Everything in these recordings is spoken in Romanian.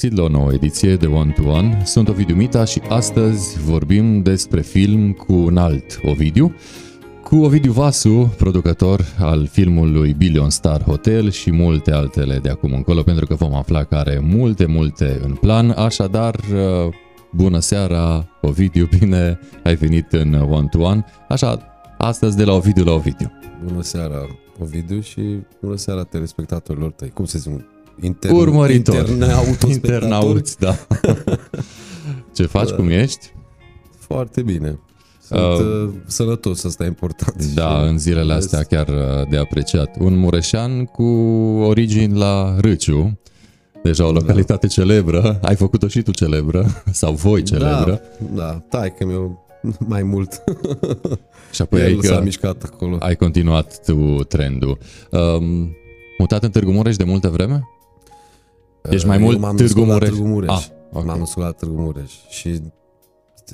găsit la o nouă ediție de One to One. Sunt Ovidiu Mita și astăzi vorbim despre film cu un alt Ovidiu, cu Ovidiu Vasu, producător al filmului Billion Star Hotel și multe altele de acum încolo, pentru că vom afla că are multe, multe în plan. Așadar, bună seara, Ovidiu, bine ai venit în One to One. Așa, astăzi de la Ovidiu la Ovidiu. Bună seara, Ovidiu, și bună seara telespectatorilor tăi. Cum se zice? Inter... Urmăritor. Internauți, da. Ce faci, da. cum ești? Foarte bine. Sunt uh, uh, sănătos, asta e important. Da, în zilele astea chiar uh, de apreciat. Un mureșan cu origini la Râciu, deja o localitate da. celebră. Ai făcut-o și tu celebră, sau voi celebră. Da, da. tai că meu mai mult. și apoi ai, s-a mișcat acolo. ai continuat tu trendul. Um, mutat în Târgu Mureș de multă vreme? Ești mai mult m-am Târgu Mureș? Târgu Mureș. Ah, okay. M-am născut la Târgu Mureș și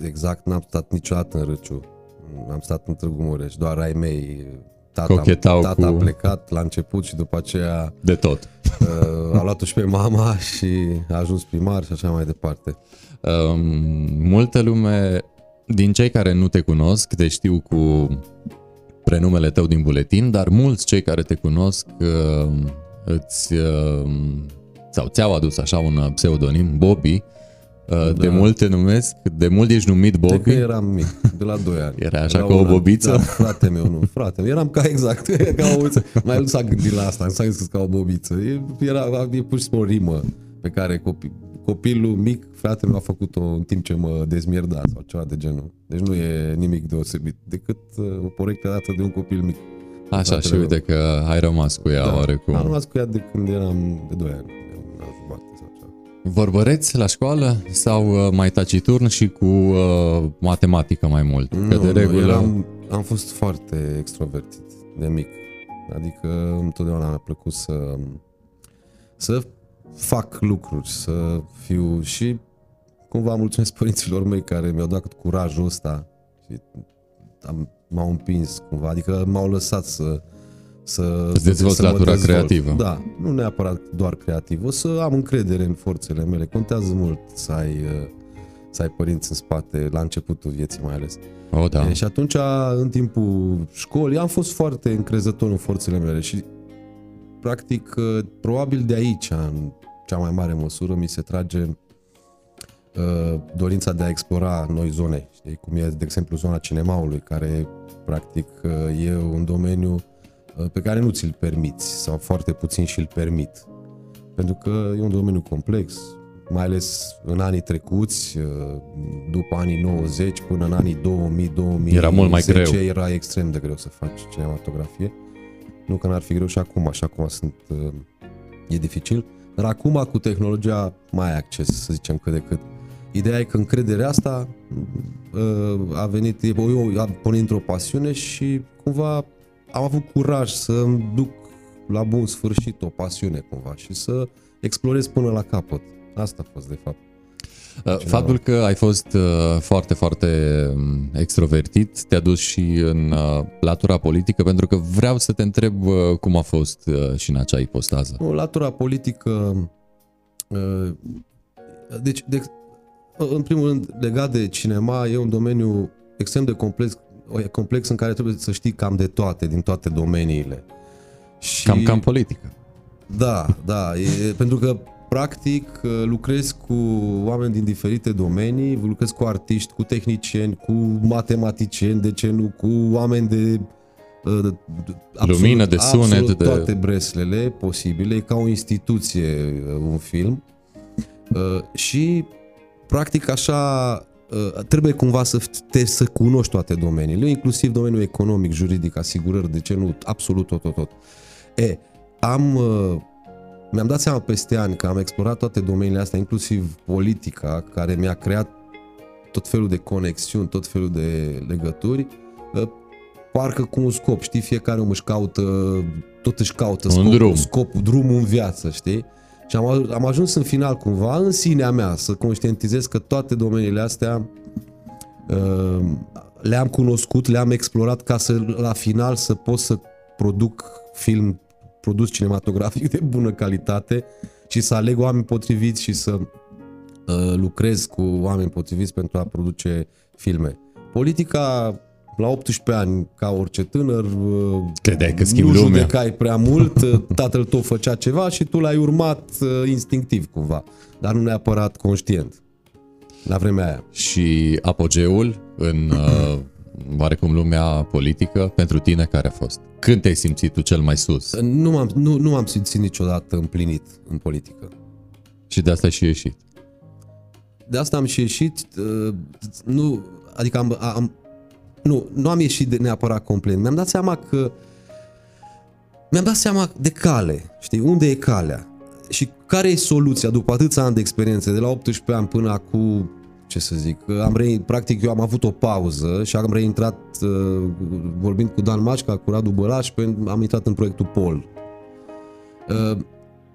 exact n-am stat niciodată în Râciu. Am stat în Târgu Mureș, doar ai mei tata, Cochetau tata cu... a plecat la început și după aceea de tot. Uh, a luat-o și pe mama și a ajuns primar și așa mai departe. Um, multă lume din cei care nu te cunosc te știu cu prenumele tău din buletin, dar mulți cei care te cunosc uh, îți uh, sau ți-au adus așa un pseudonim, Bobby, uh, da. de mult te numesc, de mult ești numit Bobby. De că eram mic, de la 2 ani. Era așa Era ca o bobiță? Da, frate meu, nu, frate meu, eram ca exact, ca o bobiță. Mai nu s-a gândit la asta, nu s-a gândit ca o bobiță. Era, e pur și simplu o rimă pe care copii, copilul mic, fratele meu a făcut-o în timp ce mă dezmierda sau ceva de genul. Deci nu e nimic deosebit, decât uh, o porectă dată de un copil mic. Așa, și uite că ai rămas cu ea da, oarecum. Am rămas cu ea de când eram de 2 ani. Vorbăreți la școală sau uh, mai taciturn și cu uh, matematică mai mult? Nu, de regulă... Nu, eram, am fost foarte extrovertit de mic. Adică întotdeauna mi-a plăcut să, să fac lucruri, să fiu și cumva mulțumesc părinților mei care mi-au dat curajul ăsta și am, m-au împins cumva, adică m-au lăsat să să, să dezvolți latura dezvolt. creativă. Da, nu neapărat doar creativ, o să am încredere în forțele mele. Contează mult să ai, uh, să ai părinți în spate, la începutul vieții mai ales. Oh, da. E, și atunci, în timpul școlii, am fost foarte încrezător în forțele mele și practic, uh, probabil de aici, în cea mai mare măsură, mi se trage uh, dorința de a explora noi zone, știi? cum e, de exemplu, zona cinemaului, care practic uh, e un domeniu uh, pe care nu ți-l permiți sau foarte puțin și-l permit. Pentru că e un domeniu complex, mai ales în anii trecuți, uh, după anii 90 până în anii 2000 2010 era mult mai greu. Era extrem de greu să faci cinematografie. Nu că n-ar fi greu și acum, așa cum sunt, uh, e dificil. Dar acum cu tehnologia mai ai acces, să zicem cât de cât. Ideea e că încrederea asta uh, a venit, eu a pornit într-o pasiune și cumva am avut curaj să îmi duc la bun sfârșit o pasiune cumva și să explorez până la capăt. Asta a fost de fapt. Uh, faptul că ai fost uh, foarte, foarte um, extrovertit te-a dus și în latura politică, pentru că vreau să te întreb cum a fost și în acea ipostază. Latura politică, deci, de, în primul rând, legat de cinema, e un domeniu extrem de complex, complex în care trebuie să știi cam de toate, din toate domeniile. Și, cam, cam politică. Da, da, e, pentru că practic lucrezi cu oameni din diferite domenii, lucrezi cu artiști, cu tehnicieni, cu matematicieni, de ce nu, cu oameni de absolut, lumină, de sunet, de toate breslele posibile, e ca o instituție un film. Și practic așa trebuie cumva să te să cunoști toate domeniile, inclusiv domeniul economic, juridic, asigurări, de ce nu, absolut tot, tot, tot. E, am mi-am dat seama peste ani că am explorat toate domeniile astea, inclusiv politica, care mi-a creat tot felul de conexiuni, tot felul de legături, ă, parcă cu un scop, știi, fiecare om își caută, tot își caută scopul, drum. scopul, drumul în viață, știi? Și am, am ajuns în final cumva, în sinea mea, să conștientizez că toate domeniile astea uh, le-am cunoscut, le-am explorat ca să la final să pot să produc film produs cinematografic de bună calitate și să aleg oameni potriviți și să uh, lucrez cu oameni potriviți pentru a produce filme. Politica la 18 ani, ca orice tânăr, uh, Credeai că schimbi nu lumea. judecai prea mult, uh, tatăl tău făcea ceva și tu l-ai urmat uh, instinctiv cumva, dar nu neapărat conștient. La vremea aia. Și apogeul în uh, oarecum lumea politică pentru tine care a fost? Când te-ai simțit tu cel mai sus? Nu m-am, nu, nu m-am simțit niciodată împlinit în politică. Și de asta ai și ieșit. De asta am și ieșit, uh, nu, adică am, am nu, nu am ieșit de neapărat complet. Mi-am dat seama că mi-am dat seama de cale, știi, unde e calea și care e soluția după atâția ani de experiență, de la 18 ani până acum, ce să zic, am re, practic eu am avut o pauză și am reintrat uh, vorbind cu Dan Mașca, cu Radu Bălaș, pe- am intrat în proiectul Pol. Uh,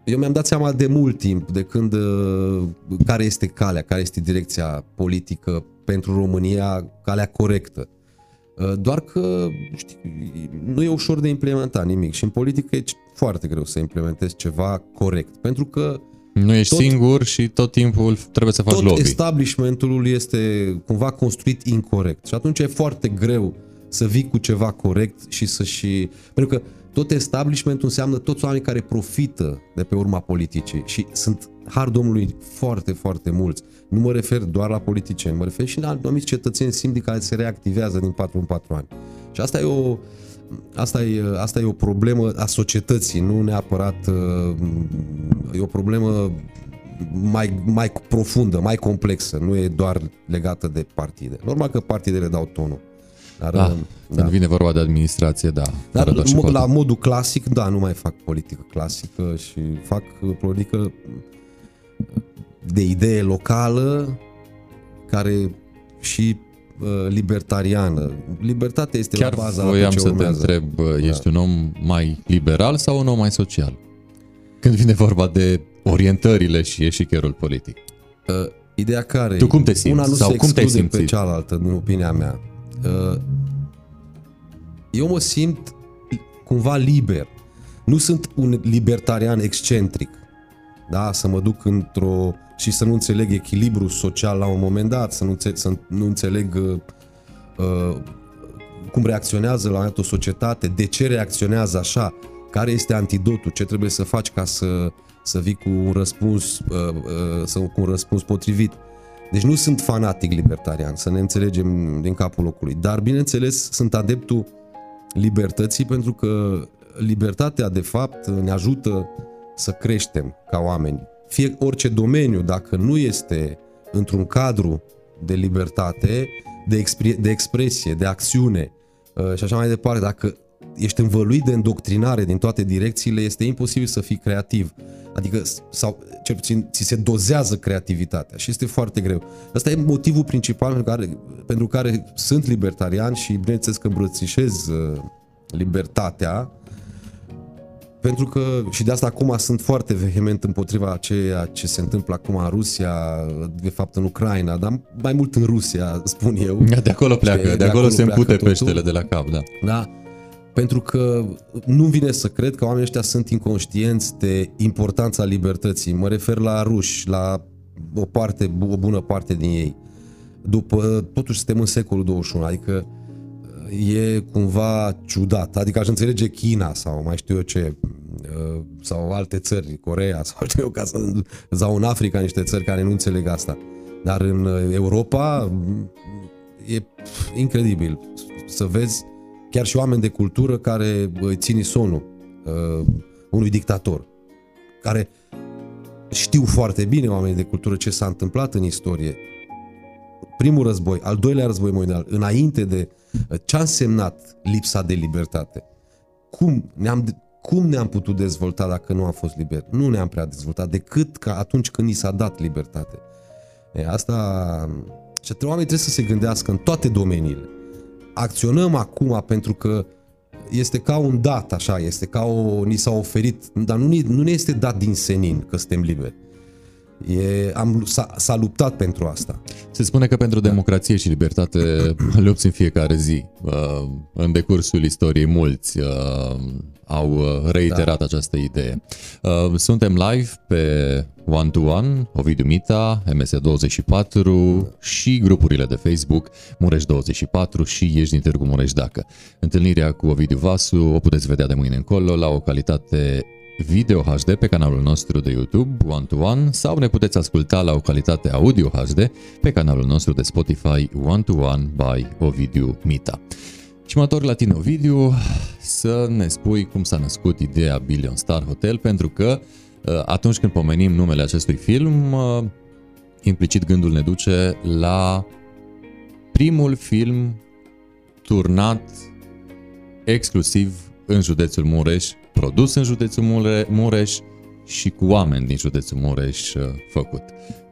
Eu mi-am dat seama de mult timp de când uh, care este calea, care este direcția politică pentru România, calea corectă. Uh, Doar că știi, nu e ușor de implementat nimic și în politică e foarte greu să implementezi ceva corect, pentru că Nu ești Tot- singur și tot timpul trebuie să faci tot lobby. establishmentul este cumva construit incorrect și atunci e foarte greu să vii cu ceva corect și să și... Pentru că tot establishmentul înseamnă toți oamenii care profită de pe urma politicii și sunt, har Domnului, foarte, foarte mulți. Nu mă refer doar la politicieni, mă refer și la anumiți cetățeni simpli care se reactivează din 4 în 4 ani. Și asta e o, Asta e, asta e o problemă a societății, nu neapărat uh, e o problemă mai, mai profundă, mai complexă, nu e doar legată de partide. Normal că partidele dau tonul. Dar, Da, uh, când vine vorba de administrație, da. dar fără doar și mo- poate. la modul clasic, da, nu mai fac politică clasică și fac politică de idee locală care și uh, libertariană. Libertatea este Chiar la baza la voiam tot ce să urmează. te întreb, bă, ești un om mai liberal sau un om mai social? Când vine vorba de orientările și eșicherul politic. Uh, ideea care Tu cum te simți? Una nu Sau se cum te-ai exclude pe simțit? cealaltă, în opinia mea. Uh, eu mă simt cumva liber. Nu sunt un libertarian excentric. Da, să mă duc într-o și să nu înțeleg echilibru social la un moment dat, să nu, înțeleg, să nu înțeleg uh, uh, cum reacționează la o societate, de ce reacționează așa, care este antidotul, ce trebuie să faci ca să, să vii cu un răspuns, uh, uh, să, cu un răspuns potrivit. Deci nu sunt fanatic libertarian, să ne înțelegem din capul locului, dar bineînțeles sunt adeptul libertății pentru că libertatea de fapt ne ajută să creștem ca oameni. Fie orice domeniu, dacă nu este într-un cadru de libertate, de, expre- de expresie, de acțiune uh, și așa mai departe, dacă ești învăluit de îndoctrinare din toate direcțiile, este imposibil să fii creativ. Adică, sau cel puțin, ți se dozează creativitatea și este foarte greu. Asta e motivul principal pentru care, pentru care sunt libertarian și, bineînțeles, că îmbrățișez uh, libertatea, pentru că și de asta acum sunt foarte vehement împotriva ceea ce se întâmplă acum în Rusia, de fapt în Ucraina, dar mai mult în Rusia, spun eu. De acolo pleacă, Știi, de, acolo, se pleacă împute totul. peștele de la cap, da. Da? Pentru că nu vine să cred că oamenii ăștia sunt inconștienți de importanța libertății. Mă refer la ruși, la o parte, o bună parte din ei. După, totuși suntem în secolul 21, adică e cumva ciudat. Adică aș înțelege China sau mai știu eu ce, uh, sau alte țări, Corea sau știu eu, ca să, sau în Africa niște țări care nu înțeleg asta. Dar în uh, Europa e incredibil să vezi chiar și oameni de cultură care îi țin sonul uh, unui dictator, care știu foarte bine oamenii de cultură ce s-a întâmplat în istorie. Primul război, al doilea război mondial, înainte de uh, ce a însemnat lipsa de libertate. Cum ne-am, cum ne-am putut dezvolta dacă nu am fost liberi? Nu ne-am prea dezvoltat decât ca atunci când ni s-a dat libertate. E, asta... Și oamenii trebuie să se gândească în toate domeniile. Acționăm acum pentru că este ca un dat, așa, este ca o... ni s-a oferit, dar nu, ni- nu ne este dat din senin că suntem liberi. E, am, s-a, s-a luptat pentru asta. Se spune că pentru democrație și libertate lupți în fiecare zi. Uh, În decursul istoriei mulți uh, au uh, reiterat da. această idee. Uh, Suntem live pe One to One, Ovidiu Mita, MS24 și grupurile de Facebook Mureș24 și Ești din Târgu Mureș Dacă. Întâlnirea cu Ovidiu Vasu o puteți vedea de mâine încolo la o calitate video HD pe canalul nostru de YouTube One to One sau ne puteți asculta la o calitate audio HD pe canalul nostru de Spotify One to One by Ovidiu Mita. Și mă întorc la tine, Ovidiu, să ne spui cum s-a născut ideea Billion Star Hotel, pentru că uh, atunci când pomenim numele acestui film, uh, implicit gândul ne duce la primul film turnat exclusiv în județul Mureș, produs în județul Mure- Mureș și cu oameni din județul Mureș uh, făcut.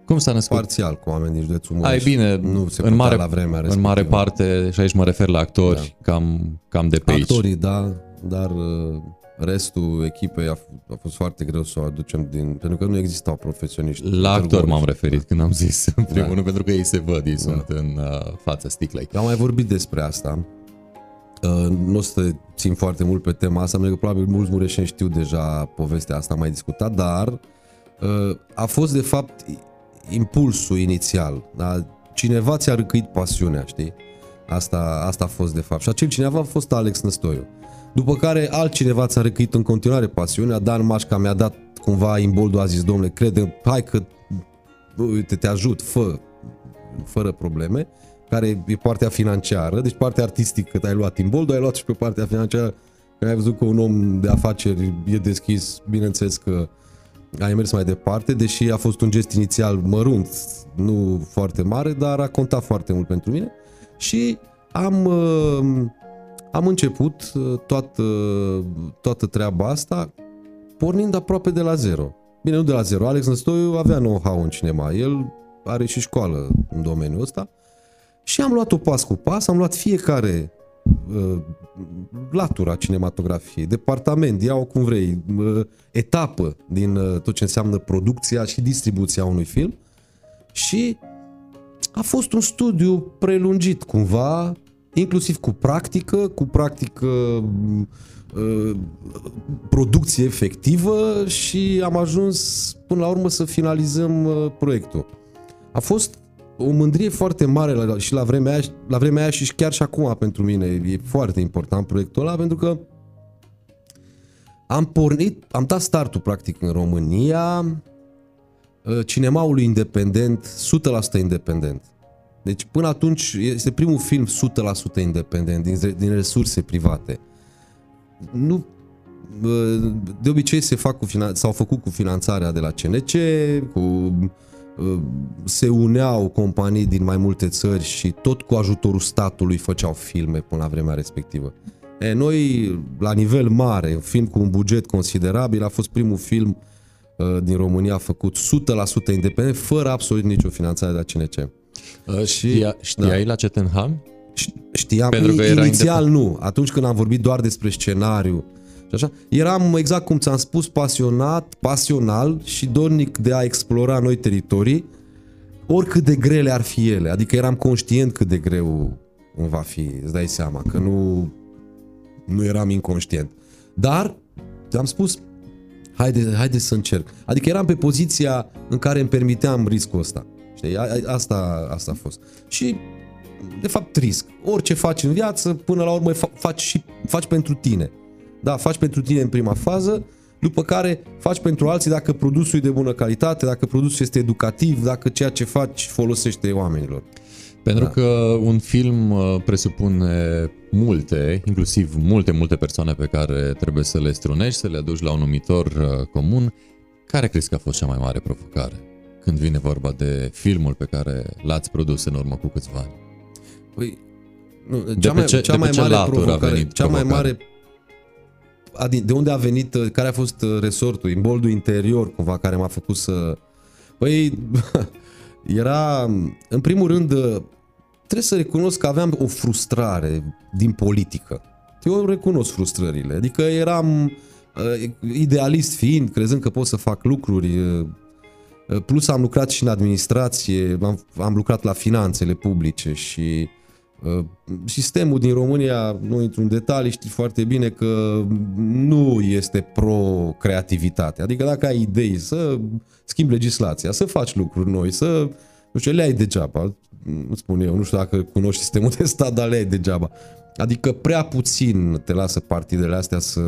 Cum s-a născut? Parțial cu oameni din județul Mureș. Ai bine, nu se în putea mare, la vremea în respectivă. mare parte, și aici mă refer la actori, da. cam, cam de pe aici. Actorii, da, dar uh, restul echipei a, f- a fost foarte greu să o aducem din... Pentru că nu existau profesioniști. La în Târgu actor Mureș. m-am referit când am zis, în primul Da. rând, pentru că ei se văd, ei sunt în uh, fața sticlei. Eu am mai vorbit despre asta. Uh, nu o să țin foarte mult pe tema asta, pentru că probabil mulți mureșeni știu deja povestea asta, am mai discutat, dar uh, a fost de fapt impulsul inițial. Da? Cineva ți-a răcăit pasiunea, știi? Asta, asta a fost de fapt. Și acel cineva a fost Alex Năstoiu. După care altcineva ți-a răcăit în continuare pasiunea, Dan Mașca mi-a dat cumva imboldul, a zis, domnule, crede, hai că uite, te ajut, fă, fără probleme, care e partea financiară, deci partea artistică ai luat imboldul, ai luat și pe partea financiară, că ai văzut că un om de afaceri e deschis, bineînțeles că ai mers mai departe, deși a fost un gest inițial mărunt, nu foarte mare, dar a contat foarte mult pentru mine și am, uh, am început uh, toată, toată treaba asta pornind aproape de la zero. Bine, nu de la zero. Alex Năstoiu avea know-how în cinema. El are și școală în domeniul ăsta. Și am luat-o pas cu pas, am luat fiecare uh, latura cinematografiei, departament, ia-o cum vrei, uh, etapă din uh, tot ce înseamnă producția și distribuția unui film și a fost un studiu prelungit cumva, inclusiv cu practică, cu practică uh, producție efectivă și am ajuns până la urmă să finalizăm uh, proiectul. A fost o mândrie foarte mare la, și la vremea, aia, la vremea aia și chiar și acum pentru mine e foarte important proiectul ăla pentru că am pornit, am dat startul practic în România uh, cinemaului independent, 100% independent. Deci până atunci este primul film 100% independent din, din resurse private. Nu uh, de obicei se fac cu finan- s-au făcut cu finanțarea de la CNC, cu uh, se uneau companii din mai multe țări și tot cu ajutorul statului făceau filme până la vremea respectivă. E, noi, la nivel mare, un film cu un buget considerabil, a fost primul film uh, din România făcut 100% independent, fără absolut nicio finanțare de la CNC. Uh, Știa, știai la ce te înham? Știam, Pentru că era inițial nu. Atunci când am vorbit doar despre scenariu și așa, eram exact cum ți-am spus, pasionat, pasional și dornic de a explora noi teritorii, oricât de grele ar fi ele. Adică eram conștient cât de greu va fi, îți dai seama, că nu, nu eram inconștient. Dar, am spus, haide, haide să încerc. Adică eram pe poziția în care îmi permiteam riscul ăsta. Știi? A- a- Asta, asta a fost. Și de fapt risc. Orice faci în viață, până la urmă fa- faci și faci pentru tine. Da, faci pentru tine în prima fază, după care faci pentru alții dacă produsul e de bună calitate, dacă produsul este educativ, dacă ceea ce faci folosește oamenilor. Pentru Da. că un film uh, presupune multe, inclusiv multe, multe persoane pe care trebuie să le strunești, să le aduci la un numitor uh, comun. Care crezi că a fost cea mai mare provocare când vine vorba de filmul pe care l-ați produs în urmă cu câțiva ani? Păi, nu, De cea pe mai, ce- cea de pe mai ce mare latură a provocare, venit cea mai provocarea? mare adi- de unde a venit, uh, care a fost uh, resortul, imboldul interior cumva care m-a făcut să... Păi, era, în primul rând, uh, trebuie să recunosc că aveam o frustrare din politică. Eu recunosc frustrările, adică eram uh, idealist fiind, crezând că pot să fac lucruri, uh, Uh, plus am lucrat și în administrație, am, am lucrat la finanțele publice și uh, sistemul din România, nu intru în detalii, știi foarte bine că nu este pro-creativitate. Adică dacă ai idei să schimbi legislația, să faci lucruri noi, să, nu știu, le ai degeaba, nu spun eu, nu știu dacă cunoști sistemul de stat, dar le ai degeaba. Adică prea puțin te lasă partidele astea să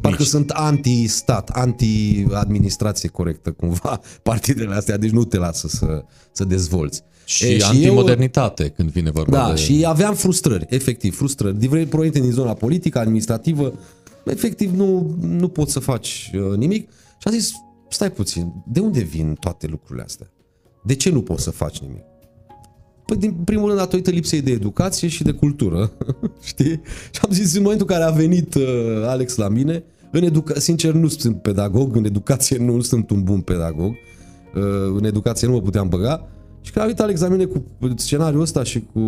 Parcă Nici. sunt anti-stat, anti-administrație corectă cumva partidele astea, deci nu te lasă să, să dezvolți. Și, e, și antimodernitate eu, când vine vorba da, de... și aveam frustrări, efectiv, frustrări. Diverse proiecte din zona politică, administrativă, efectiv nu, nu poți să faci uh, nimic. Și am zis, stai puțin, de unde vin toate lucrurile astea? De ce nu poți să faci nimic? Păi, din primul rând, datorită lipsei de educație și de cultură, știi? Și am zis, în momentul în care a venit uh, Alex la mine, în educa- sincer, nu sunt pedagog, în educație nu sunt un bun pedagog, uh, în educație nu mă puteam băga, și când a venit Alex la mine cu scenariul ăsta și cu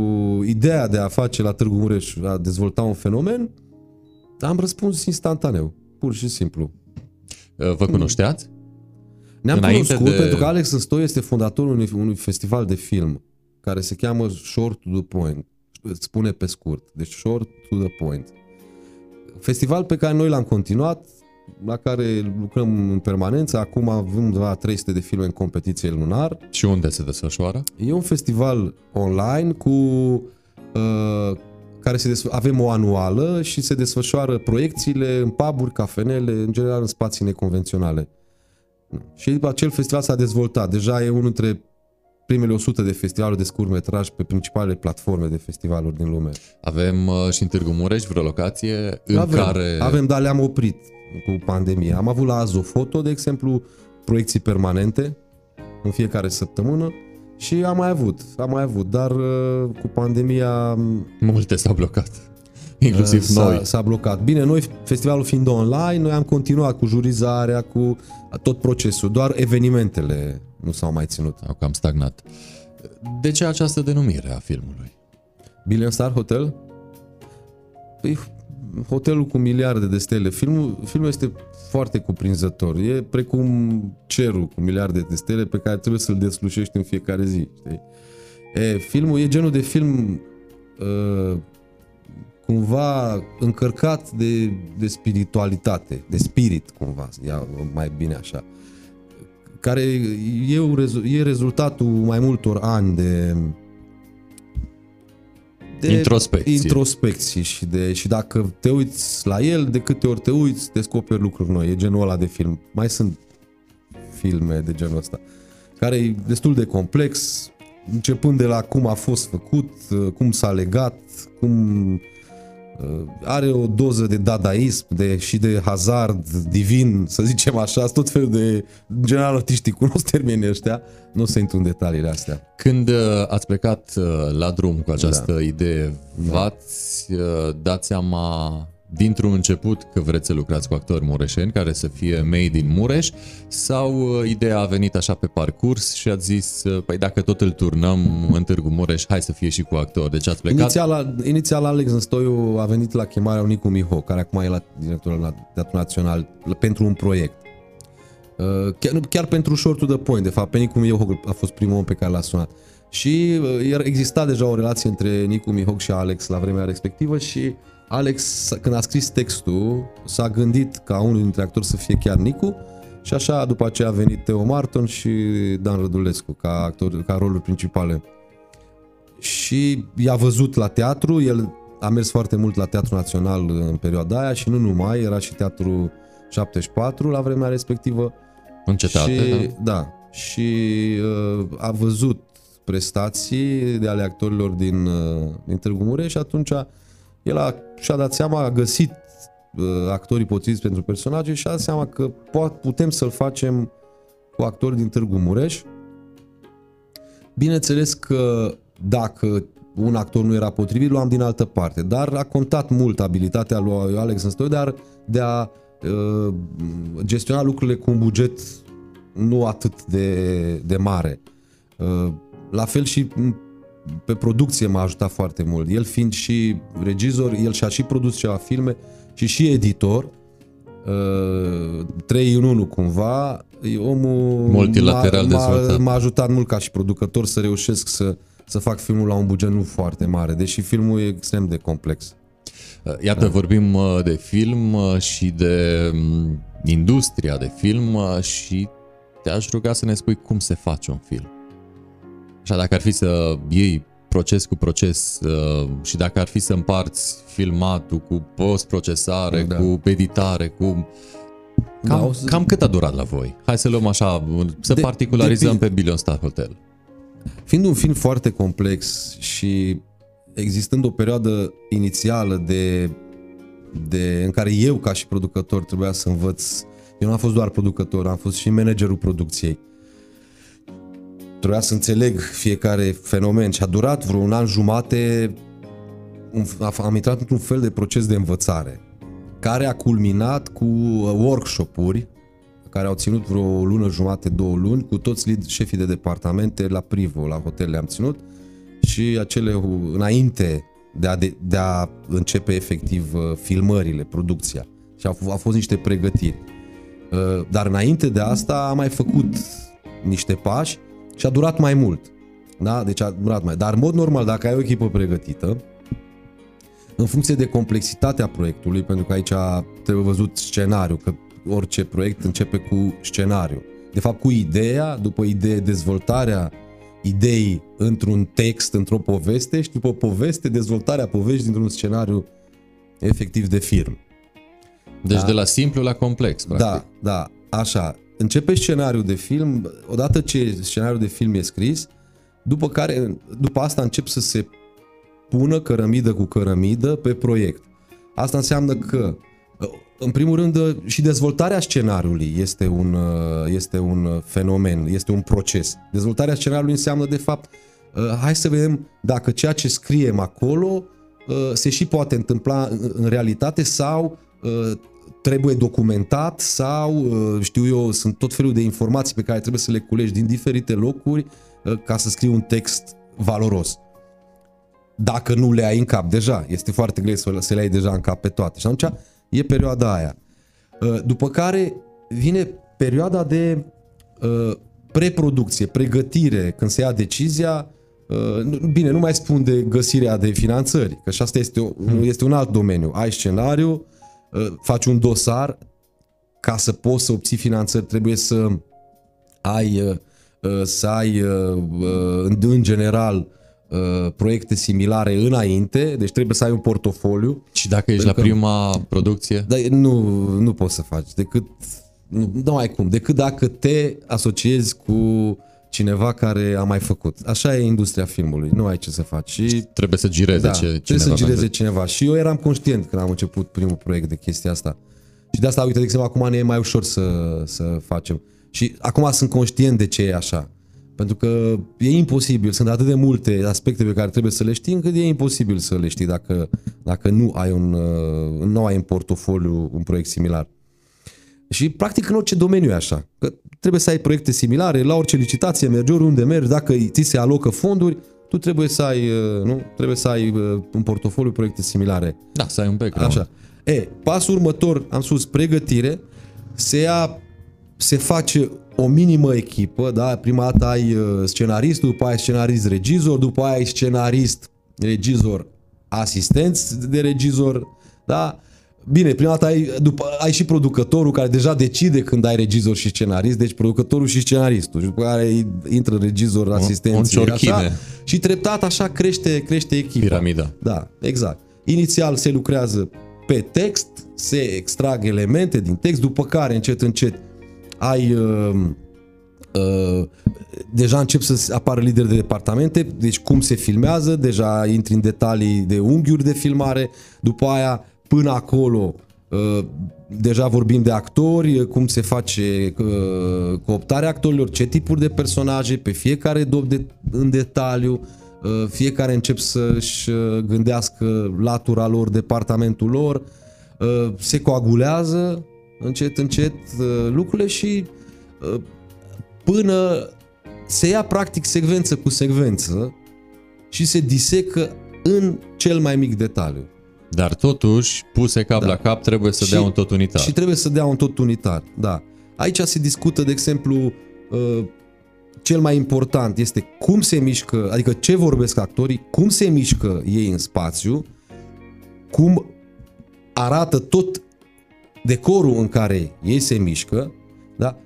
ideea de a face la Târgu Mureș, a dezvolta un fenomen, am răspuns instantaneu, pur și simplu. Uh, vă cunoșteați? Ne-am Înainte cunoscut de... pentru că Alex Stoi este fondatorul unui, unui festival de film care se cheamă Short to the Point. Îți spune pe scurt. Deci Short to the Point. Festival pe care noi l-am continuat, la care lucrăm în permanență. Acum avem undeva 300 de filme în competiție lunar. Și unde se desfășoară? E un festival online cu uh, care se desf- avem o anuală și se desfășoară proiecțiile în puburi, cafenele, în general în spații neconvenționale. Și acel festival s-a dezvoltat. Deja e unul dintre primele 100 de festivaluri de scurtmetraj pe principalele platforme de festivaluri din lume. Avem uh, și în Târgu Mureș vreo locație în avem, care... Avem, dar le-am oprit cu pandemia. Am avut la Azofoto, de exemplu, proiecții permanente în fiecare săptămână și am mai avut, am mai avut, dar uh, cu pandemia... Multe s-au blocat. Inclusiv s-a, noi. S-a blocat. Bine, noi, festivalul fiind online, noi am continuat cu jurizarea, cu tot procesul, doar evenimentele nu s-au mai ținut. Au cam stagnat. De ce această denumire a filmului? Billion Star Hotel? Păi, hotelul cu miliarde de stele. Filmul, filmul este foarte cuprinzător. E precum cerul cu miliarde de stele pe care trebuie să-l deslușești în fiecare zi. Știi? E, filmul e genul de film uh, cumva încărcat de, de spiritualitate, de spirit cumva, ia mai bine așa care e, un, e rezultatul mai multor ani de de introspecție. introspecții și, de, și dacă te uiți la el, de câte ori te uiți, descoperi lucruri noi. E genul ăla de film. Mai sunt filme de genul ăsta, care e destul de complex, începând de la cum a fost făcut, cum s-a legat, cum Uh, are o doză de dadaism de, și de hazard divin, să zicem așa, tot felul de, în general, artiștii cunosc termenii ăștia, nu o să intru în detaliile astea. Când uh, ați plecat uh, la drum cu această da. idee, da. v-ați dat seama dintr-un început că vreți să lucrați cu actori mureșeni care să fie made in Mureș sau uh, ideea a venit așa pe parcurs și ați zis, uh, păi dacă tot îl turnăm în Târgu Mureș, hai să fie și cu actori. Deci ați plecat? Inițial, inițial Alex Înstoiu a venit la chemarea Unicu Miho, care acum e la directorul la Teatrul Național, pentru un proiect. Uh, chiar, chiar pentru Short to the Point, de fapt, pe Nicu Miho a fost primul om pe care l-a sunat. Și exista deja o relație între Nicu Mihoc și Alex la vremea respectivă și Alex, când a scris textul, s-a gândit ca unul dintre actori să fie chiar Nicu și așa după aceea a venit Teo Marton și Dan Rădulescu ca, actor, ca roluri principale. Și i-a văzut la teatru, el a mers foarte mult la Teatru Național în perioada aia și nu numai, era și Teatru 74 la vremea respectivă. În cetate, și, da. da. Și uh, a văzut prestații de ale actorilor din, uh, din Târgu Mureș și atunci a el a, și-a dat seama, a găsit uh, actorii potriviți pentru personaje și a dat seama că po- putem să-l facem cu actori din Târgu Mureș. Bineînțeles că dacă un actor nu era potrivit, luam din altă parte, dar a contat mult abilitatea lui Alex Înstoi de a, de a uh, gestiona lucrurile cu un buget nu atât de, de mare. Uh, la fel și pe producție m-a ajutat foarte mult. El fiind și regizor, el și-a și produs ceva filme și și editor. uh, 3 în 1 cumva, e omul Multilateral m-a, m-a, dezvoltat. m-a ajutat mult ca și producător să reușesc să, să fac filmul la un buget nu foarte mare, deși filmul e extrem de complex. Iată, da. vorbim uh, de film uh, și de mm, industria de film uh, și te-aș ruga să ne spui cum se face un film. Așa, dacă ar fi să iei proces cu proces uh, și dacă ar fi să împarți filmatul cu post-procesare, Da. cu editare, cu... Cam, Da, o să- cam cât a durat la voi? Hai să luăm așa, să De- particularizăm depinde. pe Billion Star Hotel. Fiind un film foarte complex și existând o perioadă inițială de, de, în care eu ca și producător trebuia să învăț, eu nu am fost doar producător, am fost și managerul producției. Trebuia să înțeleg fiecare fenomen și a durat vreo un an jumate, un- am intrat într-un fel de proces de învățare care a culminat cu uh, workshop-uri care au ținut vreo o lună jumate, două luni, cu toți lead, șefii de departamente la Privo, la hotel le-am ținut și acele uh, înainte de a, de, de a începe efectiv uh, filmările, producția. Și au, f- au fost niște pregătiri. Uh, Dar înainte de asta am mai făcut niște pași și a durat mai mult. Da? Deci a durat mai. Dar în mod normal, dacă ai o echipă pregătită, în funcție de complexitatea proiectului, pentru că aici trebuie văzut scenariu, că orice proiect începe cu scenariu. De fapt, cu ideea, după idee, dezvoltarea ideii într-un text, într-o poveste și după poveste, dezvoltarea poveștii dintr-un scenariu efectiv de film. Deci de la simplu la complex, practic. Da, da, așa. Începe scenariul de film, odată ce scenariul de film e scris, după care, după asta încep să se pună cărămidă cu cărămidă pe proiect. Asta înseamnă că, în primul rând, și dezvoltarea scenariului este un, este un fenomen, este un proces. Dezvoltarea scenariului înseamnă, de fapt, hai să vedem dacă ceea ce scriem acolo se și poate întâmpla în realitate sau trebuie documentat sau, știu eu, sunt tot felul de informații pe care trebuie să le culegi din diferite locuri ca să scrii un text valoros. Dacă nu le ai în cap deja, este foarte greu să, să le ai deja în cap pe toate. Și atunci e perioada aia. După care vine perioada de preproducție, pregătire, când se ia decizia, bine, nu mai spun de găsirea de finanțări, că și asta este, este un alt domeniu. Ai scenariu, faci un dosar, ca să poți să obții finanțări trebuie să ai, să ai în general proiecte similare înainte, deci trebuie să ai un portofoliu. Și dacă ești la prima producție? Da, nu, nu poți să faci, decât nu, nu ai cum, decât dacă te asociezi cu cineva care a mai făcut. Așa e industria filmului, nu ai ce să faci. Și trebuie să gireze da, ce, cineva. Trebuie să gireze pentru... cineva. Și eu eram conștient când am început primul proiect de chestia asta. Și de asta, uite, de exemplu, acum ne e mai ușor să, să facem. Și acum sunt conștient de ce e așa. Pentru că e imposibil, sunt atât de multe aspecte pe care trebuie să le știi, încât e imposibil să le știi dacă, dacă nu ai un, nu ai în portofoliu un proiect similar. Și practic în orice domeniu e așa. Că trebuie să ai proiecte similare, la orice licitație mergi, oriunde mergi, dacă ți se alocă fonduri, tu trebuie să ai, nu? Trebuie să ai un portofoliu proiecte similare. Da, să ai un background. Așa. E, pasul următor, am spus, pregătire, se ia, se face o minimă echipă, da? Prima dată ai scenaristul, după aia ai scenarist regizor, după aia ai scenarist regizor asistent de regizor, da? Bine, prima dată ai, după, ai și producătorul care deja decide când ai regizor și scenarist, deci producătorul și scenaristul. Și după care intră regizor, asistenții, un așa, și treptat așa crește, crește echipa. Piramida. Da, exact. Inițial se lucrează pe text, se extrag elemente din text, după care încet încet ai uh, uh, deja încep să apară lideri de departamente, deci cum se filmează, deja intri în detalii de unghiuri de filmare, după aia până acolo uh, deja vorbim de actori, cum se face uh, cooptarea actorilor, ce tipuri de personaje, pe fiecare dob de, în detaliu, uh, fiecare încep să-și gândească latura lor, departamentul lor, uh, se coagulează încet, încet uh, lucrurile și uh, până se ia practic secvență cu secvență și se disecă în cel mai mic detaliu. Dar totuși, puse cap Da. la cap, trebuie să Și- dea un tot unitar. Și trebuie să dea un tot unitar, da. Aici se discută, de exemplu, uh, cel mai important este cum se mișcă, adică ce vorbesc actorii, cum se mișcă ei în spațiu, cum arată tot decorul în care ei se mișcă, da?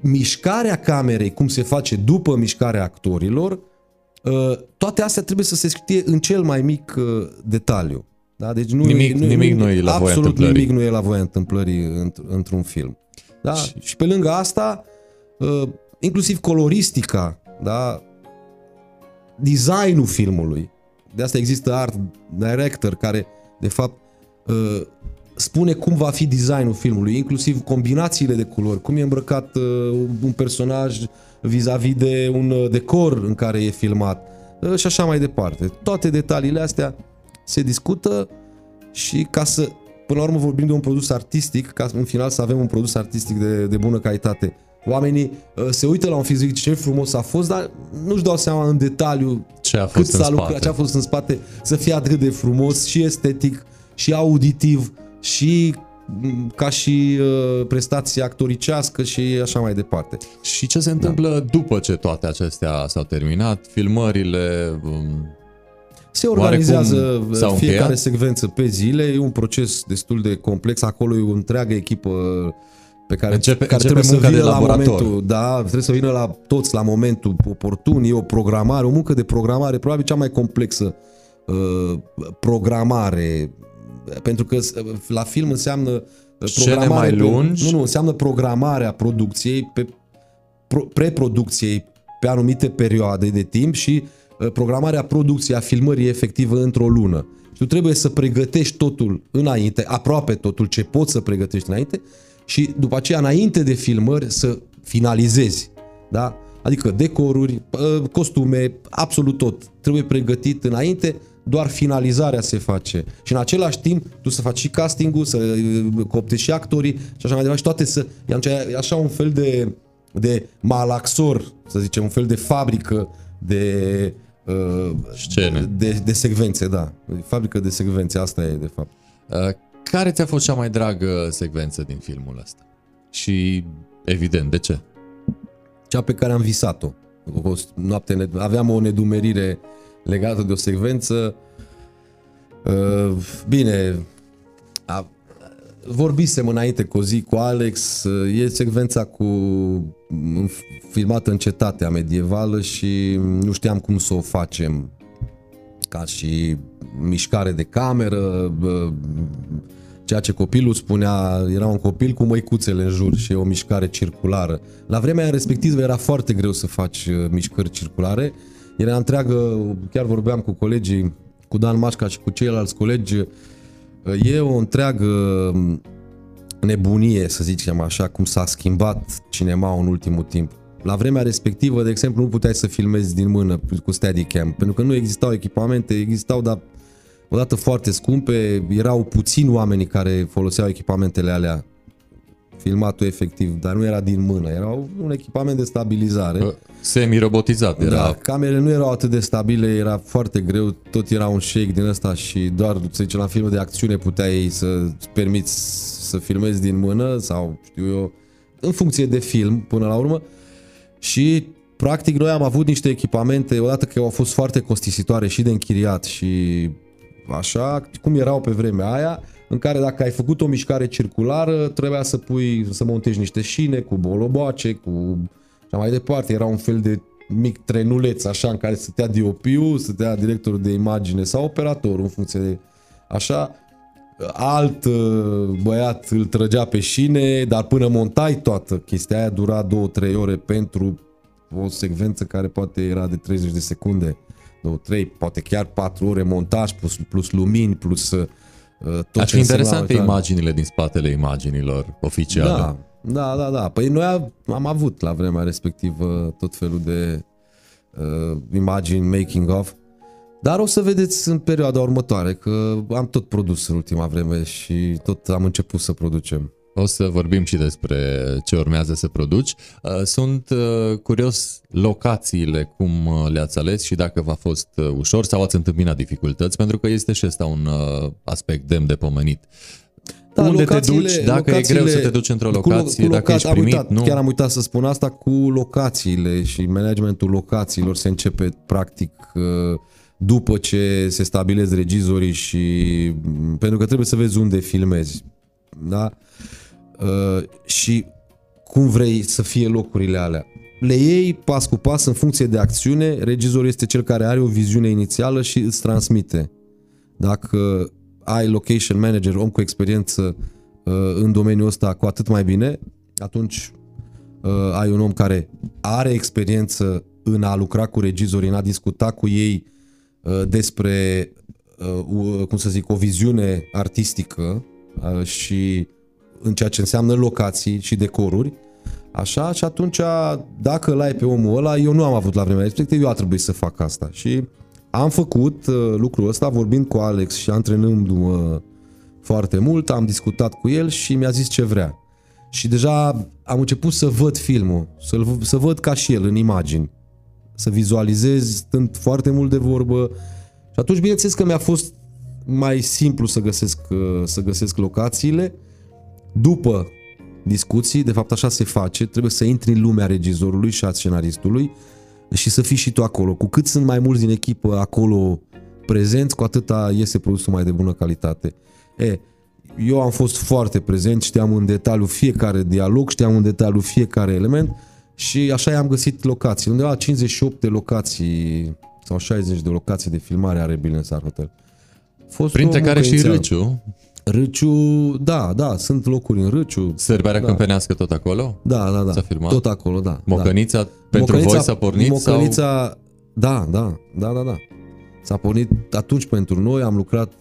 mișcarea camerei, cum se face după mișcarea actorilor, uh, toate astea trebuie să se știe în cel mai mic uh, detaliu. Da? Deci nu Nimic- nimic nu e la voia absolut întâmplării. nimic nu e la voia întâmplării într- într-un film. Da? Și, și pe lângă asta, uh, inclusiv coloristica, da? designul filmului. De asta există art director care, de fapt, uh, spune cum va fi designul filmului, inclusiv combinațiile de culori, cum e îmbrăcat uh, un personaj vis-a-vis de un uh, decor în care e filmat uh, și așa mai departe. Toate detaliile astea se discută și ca să, până la urmă vorbim de un produs artistic, ca în final să avem un produs artistic de, de bună calitate. Oamenii uh, se uită la un film, zic ce frumos a fost, dar nu-și dau seama în detaliu Ce a cât fost în s-a lucrat, spate. ce a fost în spate, să fie atât de frumos și estetic și auditiv și m, ca și uh, prestație actoricească și așa mai departe. Și ce se întâmplă după ce toate acestea s-au terminat? Filmările... um, Se organizează Oarecum s-au fiecare încheiat? secvență pe zile, e un proces destul de complex, acolo e o întreagă echipă pe care, Începe- care începe trebuie să munca de vină la laborator. momentul, da, trebuie să vină la toți la momentul oportun, e o programare, o muncă de programare, probabil cea mai complexă uh, programare, pentru că uh, la film înseamnă uh, Scene programare mai pe- lungi? nu, nu, înseamnă programarea producției pe pro- preproducției pe anumite perioade de timp și uh, programarea producției a filmării efectivă într-o lună. Și tu trebuie să pregătești totul înainte, aproape totul ce poți să pregătești înainte și după aceea înainte de filmări să finalizezi. Da? Adică decoruri, uh, costume, absolut tot. Trebuie pregătit înainte, doar finalizarea se face. Și în același timp tu să faci și castingul, să uh, coptești și actorii și așa mai departe și toate să... E așa- e așa un fel de, de malaxor, să zicem, un fel de fabrică de... Uh, Scene. De, de secvențe, da. Fabrică de secvențe, asta e de fapt. uh, Care ți-a fost cea mai dragă secvență din filmul ăsta? Și, evident, de ce? cea pe care am visat-o. O noapte, ne- aveam o nedumerire legată de o secvență. Uh, Bine, a, vorbisem înainte cu o zi cu Alex, uh, e secvența cu m, filmată în cetatea medievală și nu știam cum să o facem ca și mișcare de cameră, bă, ceea ce copilul spunea, era un copil cu măicuțele în jur și e o mișcare circulară. La vremea respectivă era foarte greu să faci uh, mișcări circulare. Era întreagă, chiar vorbeam cu colegii, cu Dan Mașca și cu ceilalți colegi, uh, e o întreagă um, nebunie, să zicem așa, cum s-a schimbat cinema în ultimul timp. La vremea respectivă, de exemplu, nu puteai să filmezi din mână cu Steadicam, pentru că nu existau echipamente, existau, dar odată foarte scumpe, erau puțini oamenii care foloseau echipamentele alea filmatul efectiv, dar nu era din mână, era un echipament de stabilizare. Uh, Semi-robotizat era. Da, camerele nu erau atât de stabile, era foarte greu, tot era un shake din ăsta și doar, să zicem, la filme de acțiune puteai să-ți permiți să filmezi din mână sau, știu eu, în funcție de film, până la urmă. Și, practic, noi am avut niște echipamente, odată că au fost foarte costisitoare și de închiriat și așa, cum erau pe vremea aia, în care dacă ai făcut o mișcare circulară, trebuia să pui, să montezi niște șine cu boloboace, cu și mai departe. Era un fel de mic trenuleț așa în care stătea DOP-ul, stătea directorul de imagine sau operatorul în funcție de așa. Alt uh, băiat îl trăgea pe șine, dar până montai toată chestia aia dura 2-3 ore pentru o secvență care poate era de 30 de secunde, 2-3, poate chiar 4 ore montaj plus, plus lumini, plus uh, tot Ar ce fi însemna interesante așa. imaginile din spatele imaginilor oficiale. Da, da, da, da. Păi noi am- am avut la vremea respectivă tot felul de uh, imagini making of. Dar o să vedeți în perioada următoare că am tot produs în ultima vreme și tot am început să producem. O să vorbim și despre ce urmează să produci. Uh, sunt uh, curios locațiile, cum uh, le-ați ales și dacă v-a fost ușor sau ați întâmpinat dificultăți, pentru că este și ăsta un aspect demn de pomenit. Da, Unde te duci, dacă e greu să te duci într-o locație, cu, cu dacă ești primit, uitat, nu? Chiar am uitat să spun asta, cu locațiile și managementul locațiilor se începe practic după ce se stabilesc regizorii și pentru că trebuie să vezi unde filmezi. Da? Uh, și cum vrei să fie locurile alea. Le iei pas cu pas în funcție de acțiune, regizorul este cel care are o viziune inițială și îți transmite. Dacă ai location manager, om cu experiență uh, în domeniul ăsta, cu atât mai bine, atunci uh, ai un om care are experiență în a lucra cu regizorii, în a discuta cu ei despre, cum să zic, o viziune artistică și în ceea ce înseamnă locații și decoruri. Așa, și atunci, dacă îl ai pe omul ăla, eu nu am avut la vremea respectivă, eu a trebuit să fac asta. Și am făcut uh, lucrul ăsta vorbind cu Alex și antrenându-mă foarte mult, am discutat cu el și mi-a zis ce vrea. Și deja am început să văd filmul, să, să văd ca și el în imagini, să vizualizez stând foarte mult de vorbă. Și atunci, bineînțeles că mi-a fost mai simplu să găsesc, uh, să găsesc locațiile, după discuții, de fapt așa se face, trebuie să intri în lumea regizorului și a scenaristului și să fii și tu acolo. Cu cât sunt mai mulți din echipă acolo prezenți, cu atâta iese produsul mai de bună calitate. E, eu am fost foarte prezent, știam în detaliu fiecare dialog, știam în detaliu fiecare element și așa i-am găsit locații. Undeva 58 de locații sau 60 de locații de filmare are Bill Hotel. Fost Printre care și Râciu. Râciu, da, da, sunt locuri în Râciu. Sărbarea da. câmpenească tot acolo? Da, da, da. S-a filmat? Tot acolo, da. Mocănița da. pentru Mocănița, voi s-a pornit? Mocănița, sau? da, da, da, da, da. S-a pornit atunci pentru noi, am lucrat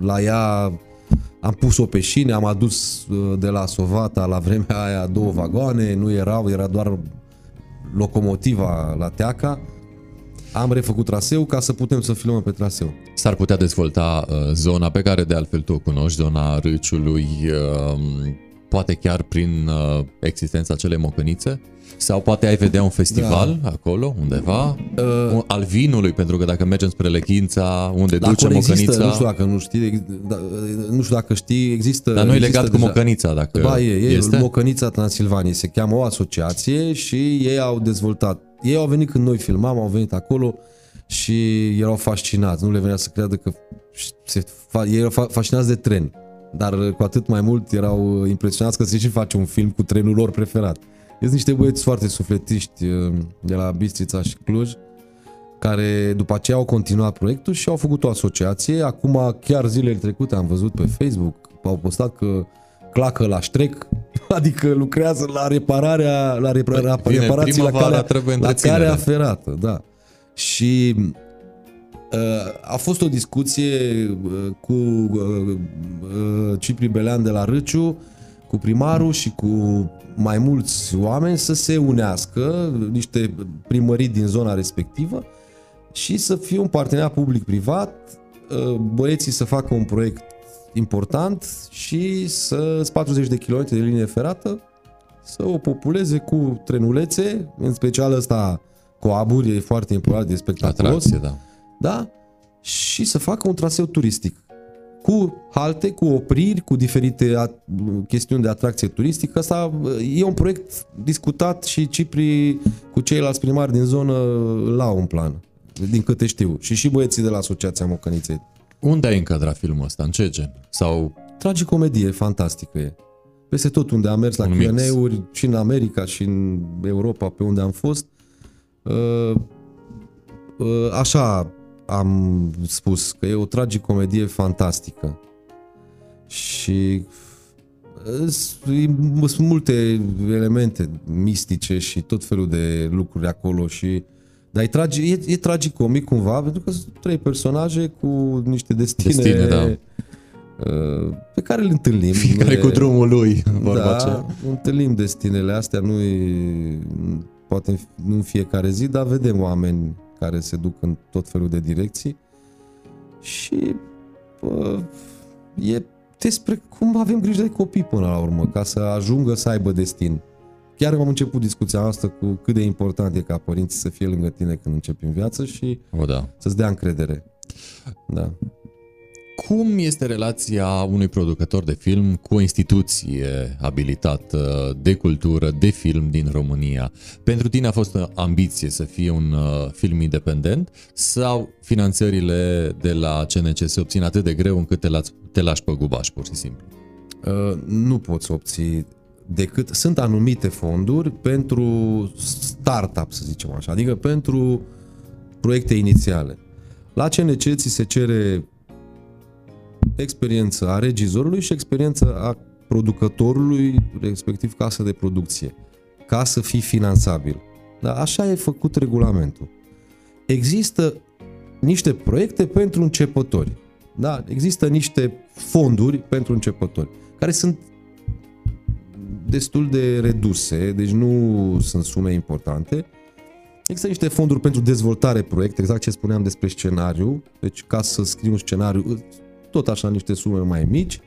la ea, am pus-o pe șine, am adus uh, de la Sovata la vremea aia două vagoane, nu erau, era doar locomotiva la Teaca am refăcut traseu ca să putem să filmăm pe traseu. S-ar putea dezvolta uh, zona pe care de altfel tu o cunoști, zona Râciului, uh, poate chiar prin uh, existența acelei mocănițe? Sau poate ai vedea un festival da. acolo, undeva, uh, al vinului, pentru că dacă mergem spre Lechința, unde duce mocănița... Există, nu știu dacă nu știi, da, nu știu dacă știi, există... Dar nu e legat cu deja. mocănița, dacă Ba, e, e este? Mocănița Transilvaniei, se cheamă o asociație și ei au dezvoltat ei au venit când noi filmam, au venit acolo și erau fascinați. Nu le venea să creadă că se fa- ei erau fascinați de tren. Dar cu atât mai mult erau impresionați că se și face un film cu trenul lor preferat. Sunt niște băieți foarte sufletiști uh, de la Bistrița și Cluj care după aceea au continuat proiectul și au făcut o asociație. Acum, chiar zilele trecute am văzut pe Facebook, au postat că clacă la ștrec, adică lucrează la repararea, la repara, Bine, reparații la calea, la calea ferată, da. Și uh, a fost o discuție uh, cu uh, uh, Cipri Belean de la Râciu, cu primarul și cu mai mulți oameni să se unească, niște primării din zona respectivă și să fie un parteneriat public-privat, uh, băieții să facă un proiect important și să 40 de km de linie ferată să o populeze cu trenulețe, în special ăsta cu aburi, e foarte important, de spectaculos. Atracție, da. Da? Și să facă un traseu turistic cu halte, cu opriri, cu diferite chestiuni de atracție turistică. Asta e un proiect discutat și Cipri cu ceilalți primari din zonă la un plan, din câte știu. Și și băieții de la Asociația Mocăniței unde ai încadrat filmul ăsta? În ce gen? Sau... Tragicomedie, fantastică e. Peste tot unde am mers la Q&A-uri, și în America, și în Europa, pe unde am fost, uh, uh, așa am spus, că e o tragicomedie fantastică. Și uh, sunt multe elemente mistice și tot felul de lucruri acolo și uh, dar e, tragi, e, e tragicomic cumva, pentru că sunt trei personaje cu niște destine, destine da. Uh, pe care le întâlnim. Fiecare le, cu drumul lui, vorba da, ce. întâlnim destinele astea, nu poate nu în fiecare zi, dar vedem oameni care se duc în tot felul de direcții și uh, e despre cum avem grijă de copii până la urmă, ca să ajungă să aibă destin. Chiar am început discuția asta cu cât de important e ca părinții să fie lângă tine când începi în viață și O, da. să-ți dea încredere. Da. Cum este relația unui producător de film cu o instituție abilitată de cultură, de film din România? Pentru tine a fost ambiție să fie un uh, film independent sau finanțările de la CNC se obțin atât de greu încât te, lați, te lași pe gubaș, pur și simplu? Uh, nu poți să obții decât sunt anumite fonduri pentru startup, să zicem așa, adică pentru proiecte inițiale. La CNC ți se cere experiența a regizorului și experiența a producătorului, respectiv casa de producție, ca să fii finanțabil. Dar așa e făcut regulamentul. Există niște proiecte pentru începători. Da? Există niște fonduri pentru începători, care sunt destul de reduse, deci nu sunt sume importante. Există niște fonduri pentru dezvoltare proiecte, exact ce spuneam despre scenariu, deci ca să scriu un scenariu, tot așa niște sume mai mici,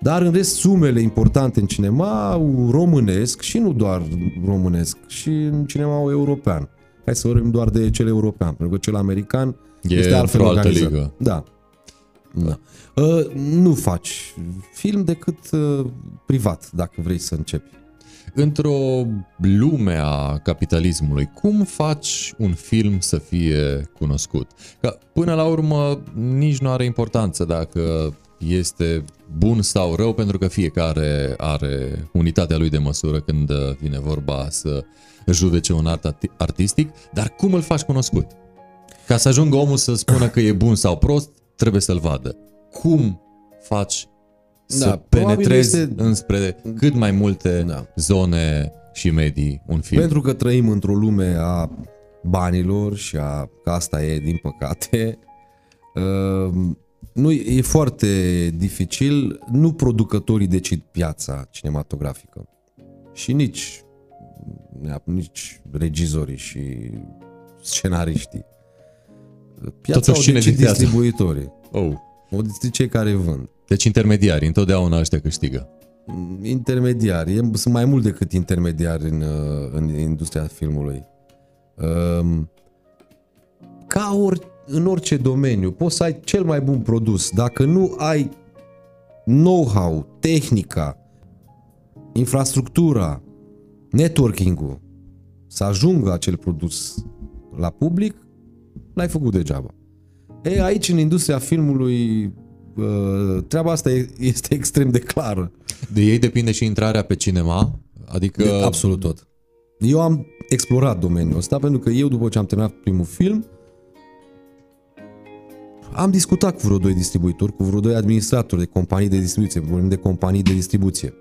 dar în rest sumele importante în cinema românesc și nu doar românesc, și în cinema european. Hai să vorbim doar de cel european, pentru că cel american E este altfel într-o altă organizat. ligă. Da. Da. Uh, nu faci film decât uh, privat, dacă vrei să începi. Într-o lume a capitalismului, cum faci un film să fie cunoscut? Că până la urmă nici nu are importanță dacă este bun sau rău, pentru că fiecare are unitatea lui de măsură când vine vorba să judece un art arti- artistic, dar cum îl faci cunoscut? Ca să ajungă omul să spună că e bun sau prost, trebuie să-l vadă. Cum faci să Da, probabil penetrezi este- înspre cât mai multe Da. zone și medii un film? Pentru că trăim într-o lume a banilor și a, că asta e, din păcate, uh, nu, e foarte dificil, nu producătorii decid piața cinematografică și nici, nici regizorii și scenariștii. Piața Totuși, o cine decid dictează? distribuitorii, Oh. o decid cei care vând. Deci intermediari, întotdeauna ăștia câștigă. intermediari. E- Sunt mai mult decât intermediari în, uh, în industria filmului. Um, Ca ori, în orice domeniu, poți să ai cel mai bun produs. Dacă nu ai know-how, tehnica, infrastructura, networking-ul să ajungă acel produs la public, l-ai făcut degeaba. E, aici, în industria filmului, uh, treaba asta e- este extrem de clară. De ei depinde și intrarea pe cinema? Adică... De, absolut tot. Eu am explorat domeniul ăsta pentru că eu, după ce am terminat primul film, am discutat cu vreo doi distribuitori, cu vreo doi administratori de companii de distribuție, vorbim de companii de distribuție.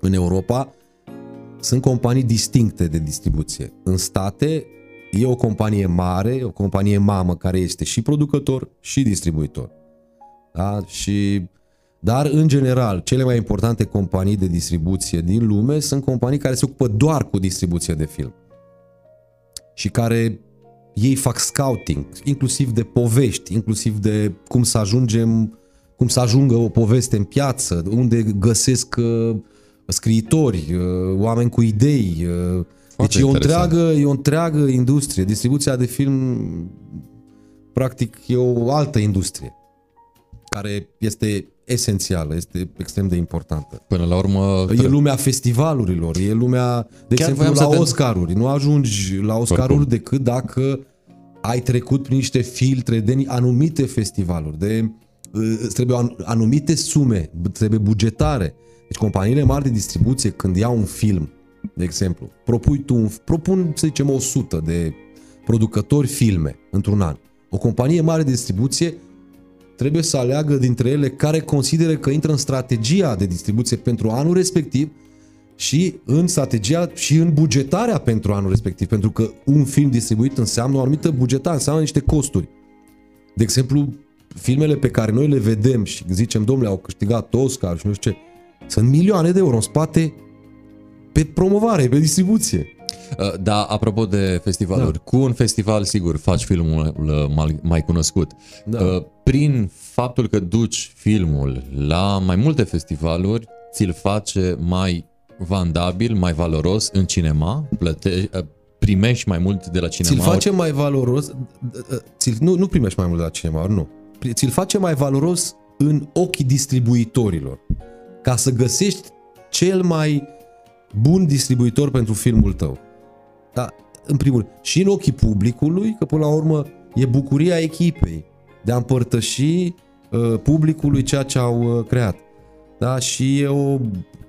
În Europa sunt companii distincte de distribuție. În state e o companie mare, o companie mamă care este și producător și distribuitor. Da? Și, dar, în general, cele mai importante companii de distribuție din lume sunt companii care se ocupă doar cu distribuție de film. Și care ei fac scouting, inclusiv de povești, inclusiv de cum să ajungem, cum să ajungă o poveste în piață, unde găsesc uh, scriitori, uh, oameni cu idei. Uh, deci e o, interesant. întreagă, e o întreagă industrie. Distribuția de film, practic, e o altă industrie care este esențială, este extrem de importantă. Până la urmă... E lumea festivalurilor, e lumea, de Chiar exemplu, voiam la să te- Oscaruri. Nu ajungi la Oscaruri Oricum. decât dacă ai trecut prin niște filtre de anumite festivaluri, de uh, îți trebuie an- anumite sume, b- trebuie bugetare. Deci companiile mari de distribuție când iau un film, de exemplu, propui tu, un, propun să zicem 100 de producători filme într-un an. O companie mare de distribuție trebuie să aleagă dintre ele care consideră că intră în strategia de distribuție pentru anul respectiv și în strategia și în bugetarea pentru anul respectiv, pentru că un film distribuit înseamnă o anumită bugetare, înseamnă niște costuri. De exemplu, filmele pe care noi le vedem și zicem, domnule, au câștigat Oscar și nu știu ce, sunt milioane de euro în spate pe promovare, pe distribuție. Uh, Da, apropo de festivaluri, da. cu un festival, sigur, faci filmul uh, mai, mai cunoscut. Da. Uh, Prin faptul că duci filmul la mai multe festivaluri, ți-l face mai vandabil, mai valoros în cinema, plăte, uh, primești mai mult de la cinema. Ți-l face mai valoros, ți nu, nu primești mai mult de la cinema, nu. Ți-l face mai valoros în ochii distribuitorilor. Ca să găsești cel mai bun distribuitor pentru filmul tău. Da, în primul rând. Și în ochii publicului, că până la urmă e bucuria echipei de a împărtăși uh, publicului ceea ce au uh, creat. Da, și e o,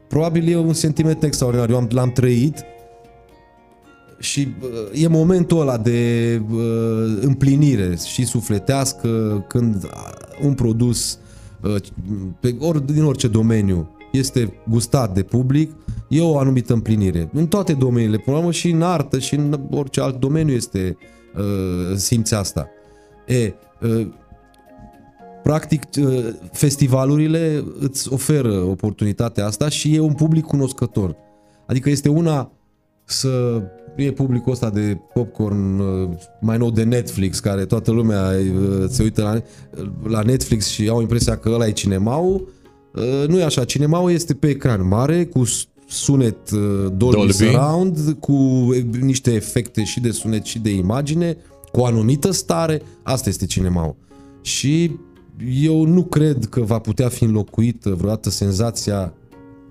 probabil e un sentiment extraordinar. Eu am, l-am trăit și uh, e momentul ăla de uh, împlinire și sufletească când uh, un produs uh, pe, or, din orice domeniu este gustat de public, e o anumită împlinire. În toate domeniile, până la urmă și în artă și în orice alt domeniu este uh, simți asta. E, uh, practic, uh, festivalurile îți oferă oportunitatea asta și e un public cunoscător. Adică este una să e publicul ăsta de popcorn uh, mai nou de Netflix, care toată lumea uh, se uită la, la Netflix și au impresia că ăla e cinemaul. Uh, Nu e așa, cinemaul este pe ecran mare, cu sunet Dolby, Dolby. Dolby Surround, cu niște efecte și de sunet și de imagine, cu o anumită stare. Asta este cinemaul. Și eu nu cred că va putea fi înlocuită vreodată senzația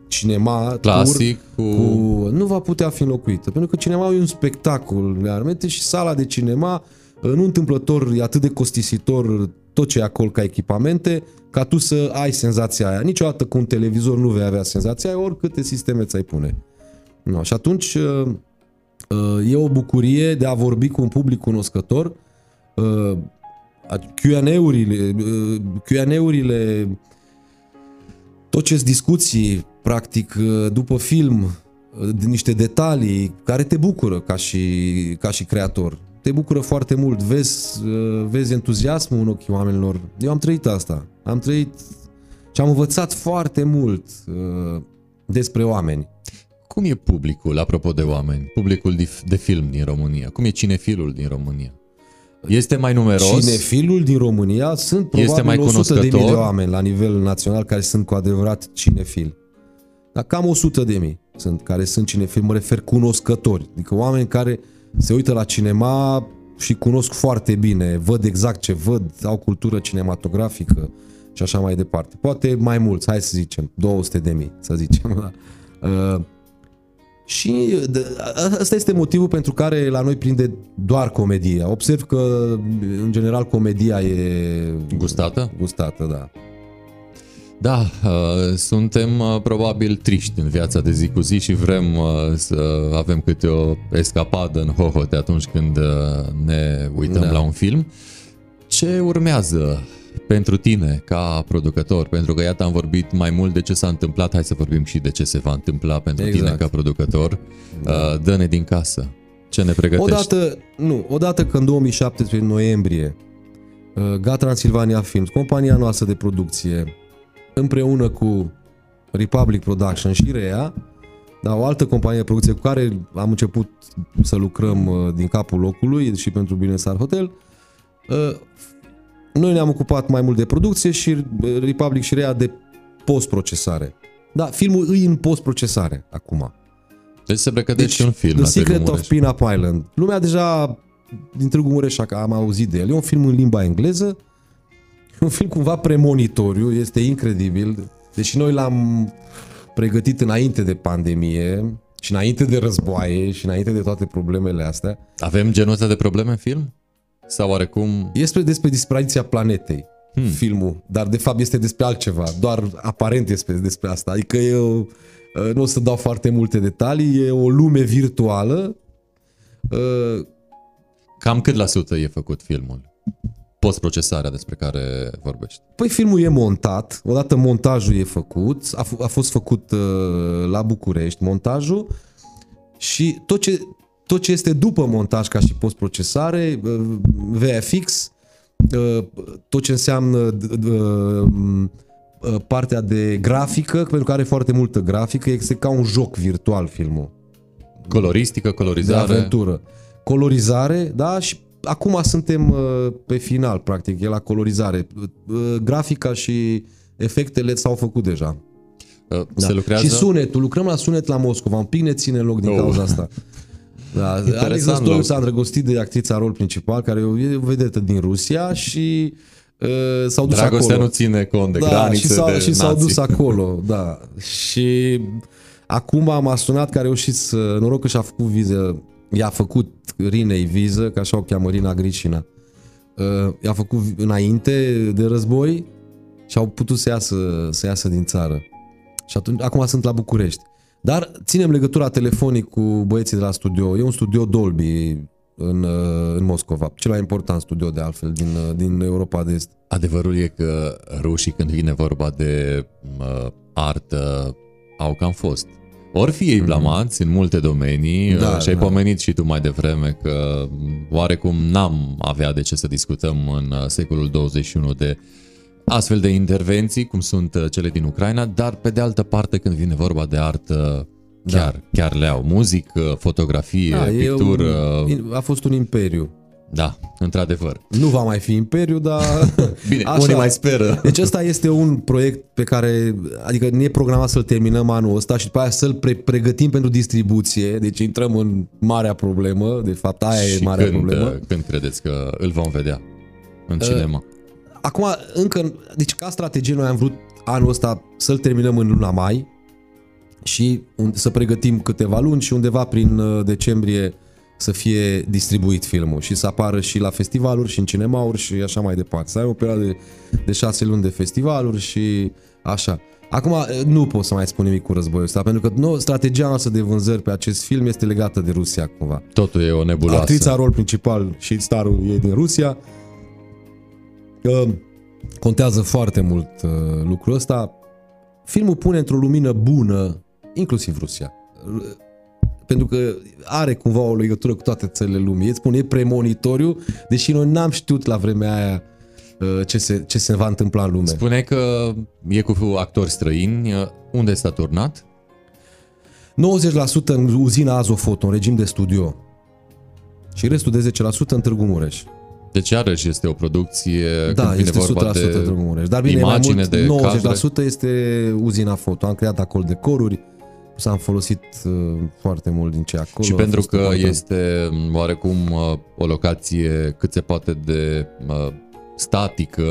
cinema Clasic, tur, cu- cu... nu va putea fi înlocuită, pentru că cinema e un spectacol realmente și sala de cinema nu întâmplător e atât de costisitor tot ce e acolo ca echipamente, ca tu să ai senzația aia. Niciodată cu un televizor nu vei avea senzația aia, oricâte sisteme ți-ai pune. No, și atunci uh, uh, e o bucurie de a vorbi cu un public cunoscător. Uh, Q&A-urile, uh, Q&A-urile tot ce discuții, practic, uh, după film, uh, din niște detalii care te bucură ca și, ca și creator. Te bucură foarte mult, vezi, uh, vezi entuziasmul în ochii oamenilor. Eu am trăit asta. Am trăit și am învățat foarte mult uh, despre oameni. Cum e publicul, apropo de oameni, publicul de, de film din România? Cum e cinefilul din România? Este mai numeros? Cinefilul din România sunt probabil Este mai 100 de mii de cunoscător? oameni la nivel național care sunt cu adevărat cinefili. Dar cam 100 de mii sunt care sunt cinefili, mă refer cunoscători, adică oameni care se uită la cinema și cunosc foarte bine, văd exact ce văd, au cultură cinematografică și așa mai departe. Poate mai mulți, hai să zicem, 200 de mii, să zicem. Uh, și de- a- asta este motivul pentru care la noi prinde doar comedia. Observ că, în general, comedia e Gustată? gustată, da. Da, uh, suntem uh, probabil triști în viața de zi cu zi și vrem uh, să avem câte o escapadă în hohote atunci când uh, ne uităm Da. la un film. Ce urmează pentru tine ca producător? Pentru că iată am vorbit mai mult de ce s-a întâmplat, hai să vorbim și de ce se va întâmpla pentru tine Exact. ca producător. Uh, Dă-ne din casă. Ce ne pregătești? Odată, nu, odată că în 2017 noiembrie uh, Ga Transilvania Films, compania noastră de producție, împreună cu Republic Production și Rea, da, o altă companie de producție cu care am început să lucrăm uh, din capul locului și pentru Business Art Hotel, uh, noi ne-am ocupat mai mult de producție și uh, Republic și Rea de post-procesare. Da, filmul îi în post-procesare acum. Deci se pregătește un film The la Târgu Secret of Mureș. Pin-Up Island. Lumea deja din Târgu Mureș că am auzit de el. E un film în limba engleză. E un film cumva premonitoriu, este incredibil. Deși noi l-am pregătit înainte de pandemie și înainte de războaie și înainte de toate problemele astea. Avem genul ăsta de probleme în film? Sau oarecum... Este despre dispariția planetei hmm. filmul, dar de fapt este despre altceva. Doar aparent este despre asta. Adică eu nu o să dau foarte multe detalii, e o lume virtuală uh, Cam cât la sută e făcut filmul? Post-procesarea despre care vorbești. Păi filmul e montat, odată montajul e făcut, a, f- a fost făcut uh, la București montajul și tot ce, tot ce este după montaj ca și postprocesare, uh, VFX, uh, tot ce înseamnă d- d- uh, uh, partea de grafică, pentru că are foarte multă grafică, este ca un joc virtual filmul. Coloristică, de colorizare. aventură. Colorizare, da, și acum suntem uh, pe final, practic, e la colorizare. Uh, Grafica și efectele s-au făcut deja. Uh, Se lucrează... Da. Și sunetul, lucrăm la sunet la Moscova, un pic ne ține loc din Oh. cauza asta. Da, Alex Interesant Răstoiu loc. s-a îndrăgostit de actrița rol principal, care e o vedetă din Rusia și uh, s-au dus Dragostea acolo. nu ține cont de da, granițe, și s-au, de și s-au nații. dus acolo, da. Și acum m-a sunat că a reușit să, noroc că și-a făcut viză, i-a făcut Rinei viză, că așa o cheamă Rina Gricina. Uh, i-a făcut înainte de război și au putut să iasă, să iasă din țară. Și atunci, acum sunt la București. Dar ținem legătura telefonic cu băieții de la studio. E un studio Dolby în, uh, în Moscova. Cel mai important studio de altfel din, uh, din Europa de Est. Adevărul e că rușii când vine vorba de uh, artă au cam fost. Ori fi ei blamați în multe domenii Mhm. Da, da, și ai da. pomenit și tu mai devreme că m, oarecum n-am avea de ce să discutăm în uh, secolul 21 de astfel de intervenții cum sunt uh, cele din Ucraina, dar pe de altă parte când vine vorba de artă chiar, da. chiar le au. Muzică, fotografie, Da, e pictură, un, a fost un imperiu. Da, într-adevăr. Nu va mai fi imperiu, dar... Bine, Așa. unii mai speră. Deci ăsta este un proiect pe care, adică ne e programat să-l terminăm anul ăsta și după aia să-l pre- pregătim pentru distribuție. Deci intrăm în marea problemă, de fapt aia e și marea când, problemă. uh, când credeți că îl vom vedea în cinema? Acum, încă, deci ca strategie noi am vrut anul ăsta să-l terminăm în luna mai și un, să pregătim câteva luni și undeva prin uh, decembrie să fie distribuit filmul și să apară și la festivaluri și în cinemauri și așa mai departe. Să ai o perioadă de, de șase luni de festivaluri și așa. Acum uh, nu pot să mai spun nimic cu războiul ăsta, pentru că nou, strategia noastră de vânzări pe acest film este legată de Rusia cumva. Totul e o nebuloasă. Actrița rol principal și starul e din Rusia. Uh, contează foarte mult uh, lucrul ăsta. Filmul pune într-o lumină bună, inclusiv Rusia. Uh, Pentru că are cumva o legătură cu toate țările lumii. Îți spun, e premonitoriu, deși noi n-am știut la vremea aia uh, ce se, ce se va întâmpla în lume. Spune că e cu actori străini. Unde s-a turnat? 90% în uzina Azofoto, în regim de studio. Și restul de 10% în Târgu Mureș. Deci iarăși este o producție Da, când vine este 100% vorba de Târgu Mureș. Dar bine, mai imagine, mult, de 90% cadre. este uzina foto. Am creat acolo decoruri, s-am folosit uh, foarte mult din ce e acolo. Și A pentru fost că important. este m, oarecum uh, o locație cât se poate de uh, statică,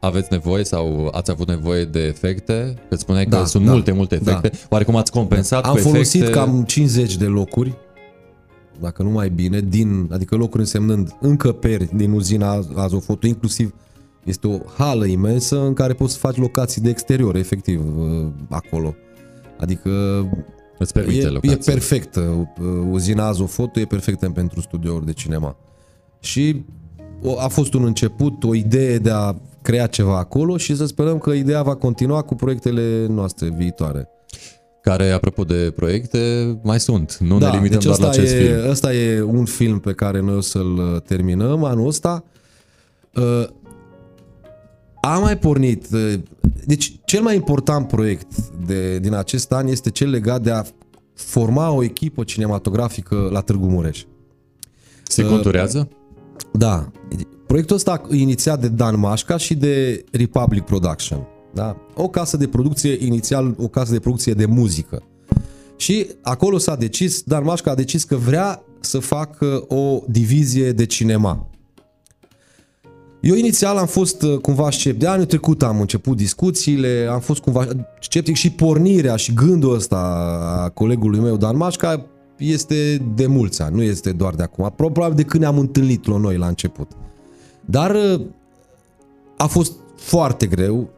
aveți nevoie sau ați avut nevoie de efecte? Că spuneai că Da, sunt da, multe, multe efecte. Oarecum ați compensat Am cu folosit efecte? cam 50 de locuri, dacă nu mai bine, din, adică locuri însemnând încăperi din uzina Azofoto, inclusiv este o hală imensă în care poți să faci locații de exterior, efectiv, uh, acolo. Adică Îți permite e, e locația. perfectă. Uh, Uzina Azofoto e perfectă pentru studiouri de cinema. Și o- a fost un început, o idee de a crea ceva acolo și să sperăm că ideea va continua cu proiectele noastre viitoare. Care, apropo de proiecte, mai sunt. Nu ne limităm deci doar la ăsta acest e, film. Ăsta e un film pe care noi o să-l uh, terminăm anul ăsta. Uh, a mai pornit. uh, Deci, cel mai important proiect de, din acest an este cel legat de a forma o echipă cinematografică la Târgu Mureș. Se conturează? Da. Proiectul ăsta e inițiat de Dan Mașca și de Republic Production. Da? O casă de producție, inițial o casă de producție de muzică. Și acolo s-a decis, Dan Mașca a decis că vrea să facă o divizie de cinema. Eu inițial am fost uh, cumva sceptic. De anul trecut am început discuțiile, am fost cumva sceptic și pornirea și gândul ăsta a colegului meu, Dan Mașca, este de mulți ani, nu este doar de acum. Probabil de când ne-am întâlnit la noi la început. Dar uh, a fost foarte greu.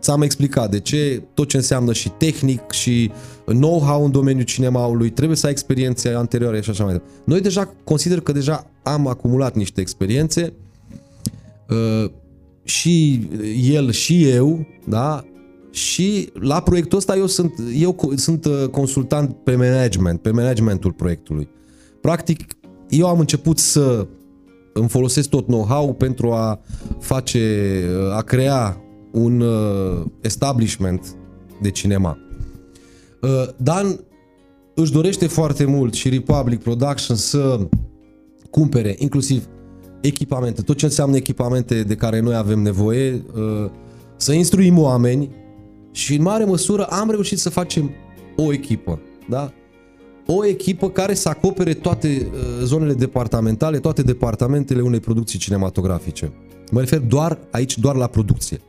Ți-am explicat de ce, tot ce înseamnă și tehnic și know-how în domeniul cinemaului, trebuie să ai experiențe anterioare și așa mai departe. Noi deja consider că deja am acumulat niște experiențe uh, și el și eu, da? Și la proiectul ăsta eu sunt, eu co- sunt uh, consultant pe management, pe managementul proiectului. Practic, eu am început să îmi folosesc tot know-how pentru a face, a crea un uh, establishment de cinema. Uh, Dan își dorește foarte mult și Republic Production să cumpere inclusiv echipamente, tot ce înseamnă echipamente de care noi avem nevoie, uh, să instruim oameni și în mare măsură am reușit să facem o echipă, da? O echipă care să acopere toate uh, zonele departamentale, toate departamentele unei producții cinematografice. Mă refer doar aici, doar la producție.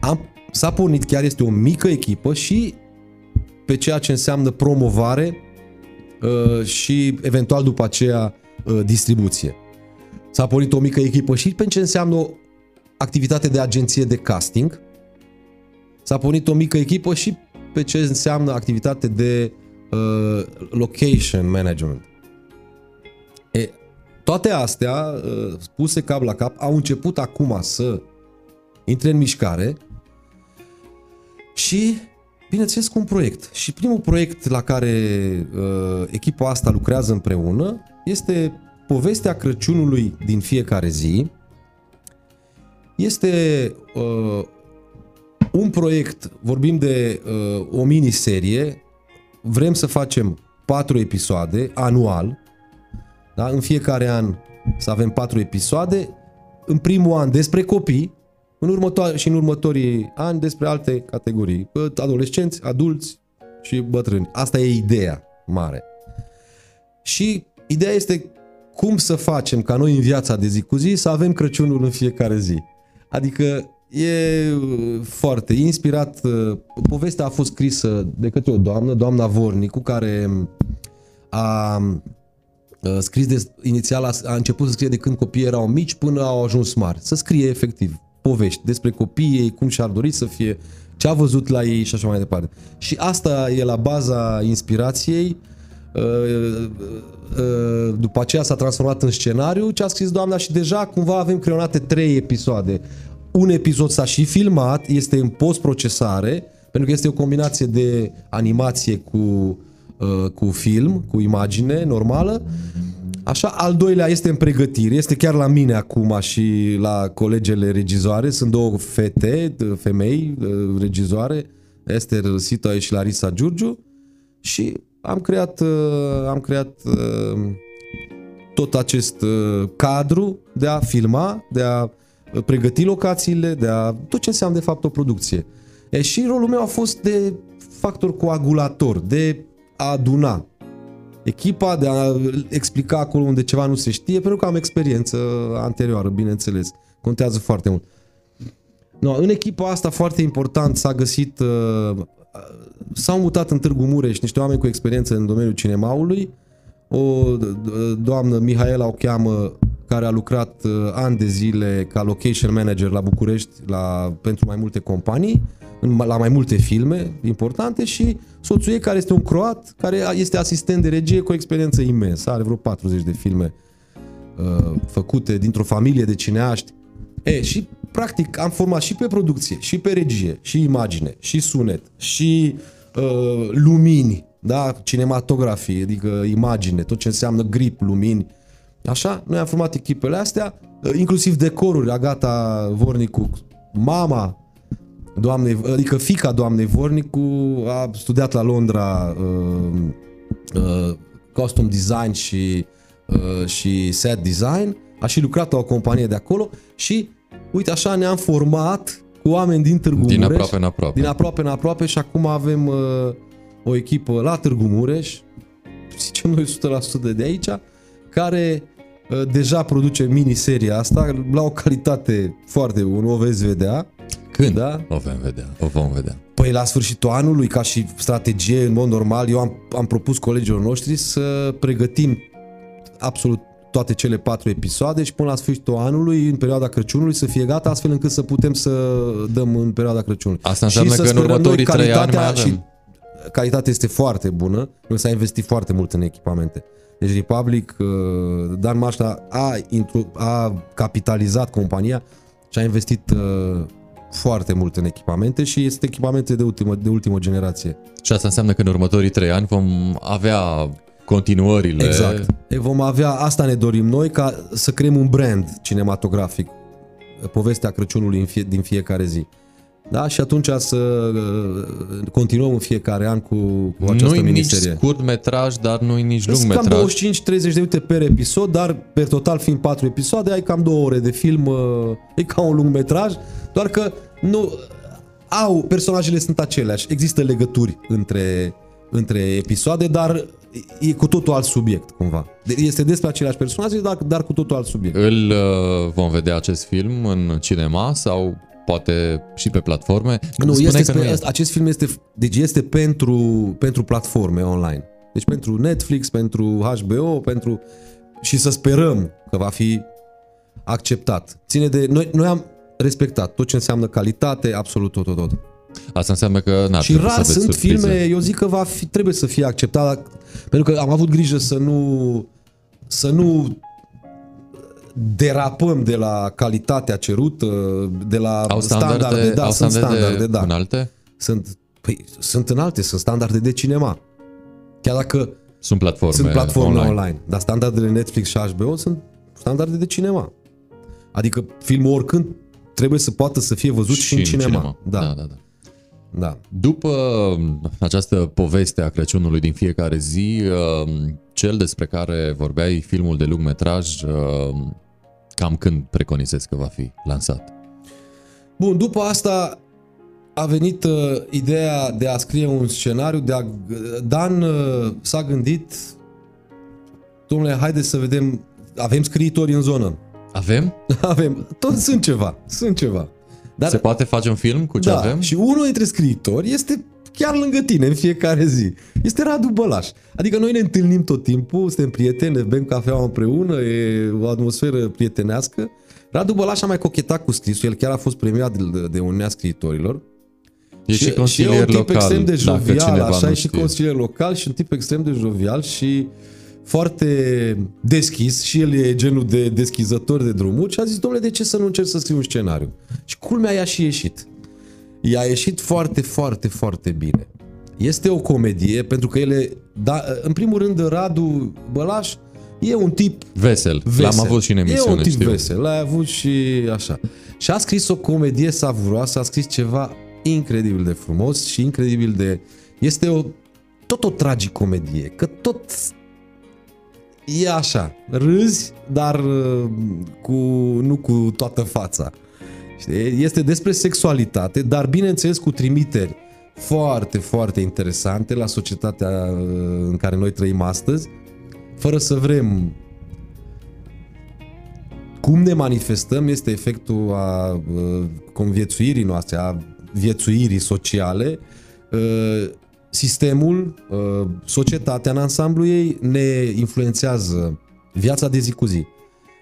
Am, s-a pornit, chiar este o mică echipă și pe ceea ce înseamnă promovare uh, și eventual după aceea uh, distribuție. S-a pornit o mică echipă și pe ce înseamnă o activitate de agenție de casting. S-a pornit o mică echipă și pe ce înseamnă activitate de uh, location management. E, toate astea, uh, spuse cap la cap, au început acum să intre în mișcare și, bineînțeles, cu un proiect. Și primul proiect la care uh, echipa asta lucrează împreună este povestea Crăciunului din fiecare zi. Este uh, un proiect, vorbim de uh, o miniserie, vrem să facem patru episoade anual, da? în fiecare an să avem patru episoade, în primul an despre copii, în următoare, și în următorii ani despre alte categorii, adolescenți, adulți și bătrâni. Asta e ideea mare. Și ideea este cum să facem ca noi în viața de zi cu zi să avem Crăciunul în fiecare zi. Adică e foarte inspirat. Povestea a fost scrisă de către o doamnă, doamna Vornicu, care a scris de, inițial a, a început să scrie de când copiii erau mici până au ajuns mari. Să scrie efectiv povești despre copiii ei, cum și-ar dori să fie, ce a văzut la ei și așa mai departe. Și asta e la baza inspirației. După aceea s-a transformat în scenariu ce a scris doamna și deja cumva avem creionate trei episoade. Un episod s-a și filmat, este în post-procesare, pentru că este o combinație de animație cu, cu film, cu imagine normală. Așa, al doilea este în pregătire, este chiar la mine acum și la colegele regizoare. Sunt două fete, femei regizoare, Esther Sitoe și Larisa Giurgiu și am creat, am creat tot acest cadru de a filma, de a pregăti locațiile, de a tot ce înseamnă de fapt o producție. E, și rolul meu a fost de factor coagulator, de a aduna echipa, de a explica acolo unde ceva nu se știe, pentru că am experiență anterioară, bineînțeles. Contează foarte mult. No, în echipa asta foarte important s-a găsit, uh, s-au mutat în Târgu Mureș niște oameni cu experiență în domeniul cinemaului, o doamnă, Mihaela o cheamă, care a lucrat uh, ani de zile ca location manager la București la, pentru mai multe companii, în, la mai multe filme importante și soțul ei care este un croat, care este asistent de regie cu o experiență imensă, are vreo 40 de filme uh, făcute dintr-o familie de cineaști. E, și practic am format și pe producție, și pe regie, și imagine, și sunet, și uh, lumini, da, cinematografie, adică imagine, tot ce înseamnă grip, lumini. Așa, noi am format echipele astea, uh, inclusiv decoruri, Agata Vornicu, mama doamnei, adică fica doamnei Vornicu a studiat la Londra uh, uh, costume design și, uh, și set design, a și lucrat la o companie de acolo și uite așa ne-am format cu oameni din Târgu din Mureș. aproape în aproape. Din aproape în aproape și acum avem uh, o echipă la Târgu Mureș, zicem noi 100% de aici, care uh, deja produce miniseria asta la o calitate foarte bună, o veți vedea. Când Da? o vom vedea? O vom vedea. Păi la sfârșitul anului, ca și strategie, în mod normal, eu am, am propus colegilor noștri să pregătim absolut toate cele patru episoade și până la sfârșitul anului, în perioada Crăciunului, să fie gata, astfel încât să putem să dăm în perioada Crăciunului. Asta înseamnă Și să că în sperăm noi următorii trei ani calitatea mai avem. Și calitatea este foarte bună, noi s-a investit foarte mult în echipamente. Deci Republic, uh, Dan Mașla a, intru, a capitalizat compania și a investit uh, foarte mult în echipamente și este echipamente de ultimă, de ultimă generație. Și asta înseamnă că în următorii trei ani vom avea continuările. Exact. E, vom avea, asta ne dorim noi, ca să creăm un brand cinematografic, povestea Crăciunului în fie, din fiecare zi. Da? Și atunci să uh, continuăm în fiecare an cu, cu această Nu-i nici miniserie. scurt metraj, dar nu-i nici lung Sunt cam metraj. 25-30 de minute per episod, dar pe total fiind 4 episoade, ai cam 2 ore de film, uh, e ca un lung metraj, doar că nu au, personajele sunt aceleași, există legături între, între episoade, dar e cu totul alt subiect, cumva. De- Este despre aceleași personaje, dar, dar cu totul alt subiect. Îl uh, vom vedea acest film în cinema sau poate și pe platforme? Nu, Spuneai este că spre, nu este. acest film este, deci este pentru, pentru platforme online. Deci pentru Netflix, pentru HBO, pentru și să sperăm că va fi acceptat. Ține de noi, noi am respectat tot ce înseamnă calitate, absolut tot, tot, tot. Asta înseamnă că n-ar Și trebui să rar aveți sunt surprize. filme, eu zic că va fi, trebuie să fie acceptat, pentru că am avut grijă să nu să nu derapăm de la calitatea cerută, de la Au standarde, da, au sunt standarde, standarde, da. înalte? Sunt, păi, sunt înalte, sunt standarde de cinema. Chiar dacă Sunt platforme, sunt platforme online. online. online, dar standardele Netflix și HBO sunt standarde de cinema. Adică filmul oricând trebuie să poată să fie văzut și, și în cinema. Da, Da, da. da, da. Da. După această poveste a Crăciunului din fiecare zi, uh, cel despre care vorbeai, filmul de lung metraj, uh, cam când preconizezi că va fi lansat? Bun, după asta a venit uh, ideea de a scrie un scenariu, de a, Dan uh, s-a gândit, domnule, haideți să vedem, avem scriitori în zonă. Avem? Avem, tot sunt ceva, sunt ceva. Dar, Se poate face un film cu ce da, avem? și unul dintre scriitori este chiar lângă tine în fiecare zi. Este Radu Bălaș. Adică noi ne întâlnim tot timpul, suntem prieteni, ne bem cafea împreună, e o atmosferă prietenească. Radu Bălaș a mai cochetat cu scrisul, el chiar a fost premiat de, de Uniunea Scriitorilor. E și, și e consilier un tip local, extrem de dacă jovial, cineva așa, nu e și știe. consilier local și un tip extrem de jovial și foarte deschis și el e genul de deschizător de drumuri și a zis, domnule, de ce să nu încerc să scriu un scenariu? Și culmea i-a și ieșit. I-a ieșit foarte, foarte, foarte bine. Este o comedie, pentru că ele, da, în primul rând, Radu Bălaș e un tip Vesel. vesel. L-am avut și în emisiune, E un tip știu. vesel, l-ai avut și așa. Și a scris o comedie savuroasă, a scris ceva incredibil de frumos și incredibil de... Este o, tot o tragicomedie, că tot e așa, râzi, dar uh, cu, nu cu toată fața. Știi? Este despre sexualitate, dar bineînțeles cu trimiteri foarte, foarte interesante la societatea uh, în care noi trăim astăzi, fără să vrem cum ne manifestăm este efectul a uh, conviețuirii noastre, a viețuirii sociale. Uh, sistemul, uh, societatea în ansamblu ei ne influențează viața de zi cu zi.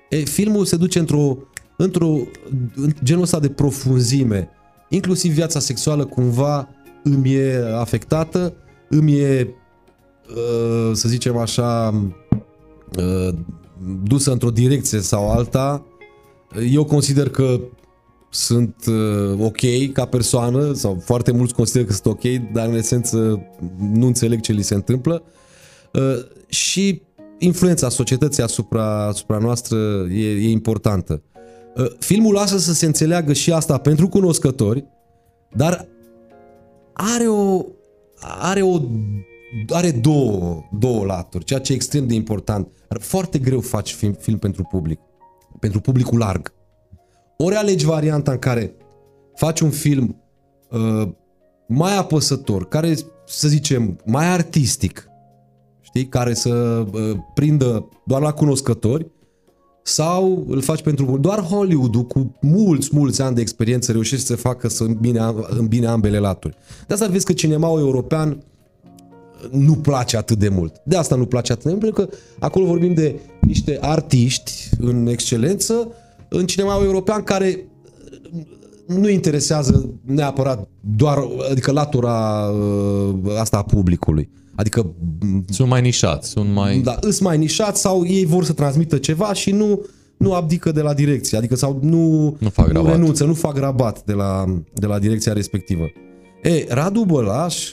E, filmul se duce într-o, într-o în genul ăsta de profunzime, inclusiv viața sexuală cumva îmi e afectată, îmi e, uh, să zicem așa, uh, dusă într-o direcție sau alta. Eu consider că sunt uh, ok ca persoană sau foarte mulți consideră că sunt ok, dar în esență nu înțeleg ce li se întâmplă. Uh, și influența societății asupra, asupra noastră e, e importantă. Uh, filmul lasă să se înțeleagă și asta pentru cunoscători, dar are o are o are două, două laturi, ceea ce e extrem de important. Foarte greu faci film, film pentru public, pentru publicul larg. Ori alegi varianta în care faci un film uh, mai apăsător, care, să zicem, mai artistic, știi, care să uh, prindă doar la cunoscători, sau îl faci pentru doar Hollywood-ul cu mulți, mulți ani de experiență reușește să facă să îmbine, îmbine ambele laturi. De asta vezi că cinemaul european nu place atât de mult. De asta nu place atât de mult, pentru că acolo vorbim de niște artiști în excelență în cinemaul european care nu interesează neapărat doar, adică latura uh, asta a publicului. Adică Sunt mai nișați, sunt mai... da, îs mai nișați sau ei vor să transmită ceva și nu nu abdică de la direcție, adică sau nu, Nu fac nu rabat. renunță, nu fac rabat de la, de la direcția respectivă. E, Radu Bălaș,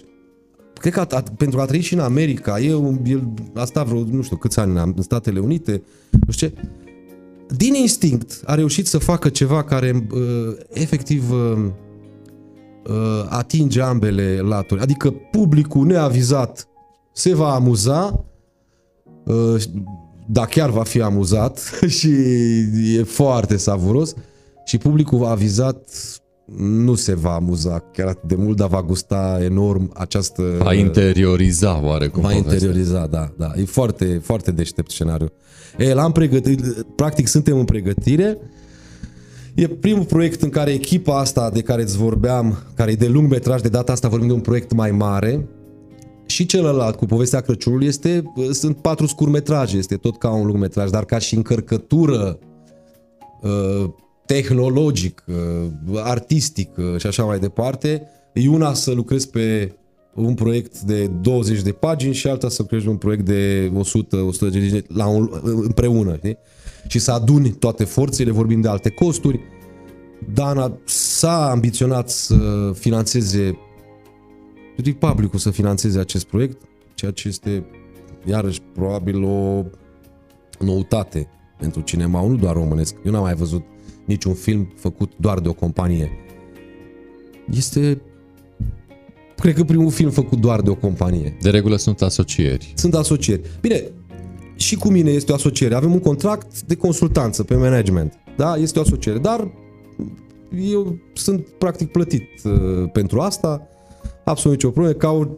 cred că a, a, pentru că a trăit și în America, e un, el a stat vreo, nu știu câți ani în Statele Unite, nu știu ce, din instinct a reușit să facă ceva care uh, efectiv uh, uh, atinge ambele laturi. Adică publicul neavizat se va amuza, uh, dar chiar va fi amuzat și e foarte savuros și publicul avizat nu se va amuza chiar atât de mult, dar va gusta enorm această... Va interioriza oarecum Va povestea. interioriza, da, da. E foarte, foarte deștept scenariu. E, l-am pregătit, practic suntem în pregătire. E primul proiect în care echipa asta de care îți vorbeam, care e de lung metraj, de data asta vorbim de un proiect mai mare, și celălalt cu povestea Crăciunului este, sunt patru scurmetraje, este tot ca un lungmetraj, dar ca și încărcătură uh, tehnologic, uh, artistic uh, și așa mai departe, e una să lucrezi pe un proiect de 20 de pagini și alta să lucrezi un proiect de 100, 150 la un, împreună, știi? Și să aduni toate forțele, vorbim de alte costuri. Dana s-a ambiționat să financeze Republicul să financeze acest proiect, ceea ce este iarăși probabil o noutate pentru cinema, nu doar românesc. Eu n-am mai văzut niciun film făcut doar de o companie. Este cred că primul film făcut doar de o companie. De regulă sunt asocieri. Sunt asocieri. Bine, și cu mine este o asociere. Avem un contract de consultanță pe management. Da? Este o asociere. Dar eu sunt practic plătit uh, pentru asta. Absolut nicio problemă. Ca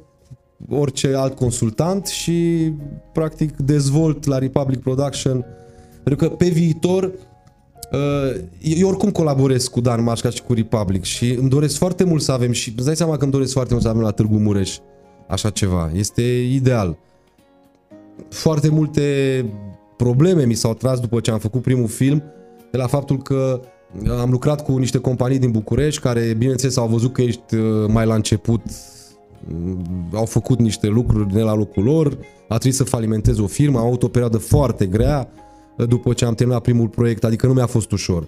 orice alt consultant și practic dezvolt la Republic Production pentru că pe viitor uh, eu oricum colaborez cu Dan Mașca și cu Republic și îmi doresc foarte mult să avem și îți dai seama că îmi doresc foarte mult să avem la Târgu Mureș așa ceva. Este ideal. Foarte multe probleme mi s-au tras după ce am făcut primul film de la faptul că am lucrat cu niște companii din București care, bineînțeles, au văzut că ești uh, mai la început, mm, au făcut niște lucruri de la locul lor, a trebuit să falimentez o firmă, am avut o perioadă foarte grea uh, după ce am terminat primul proiect, adică nu mi-a fost ușor.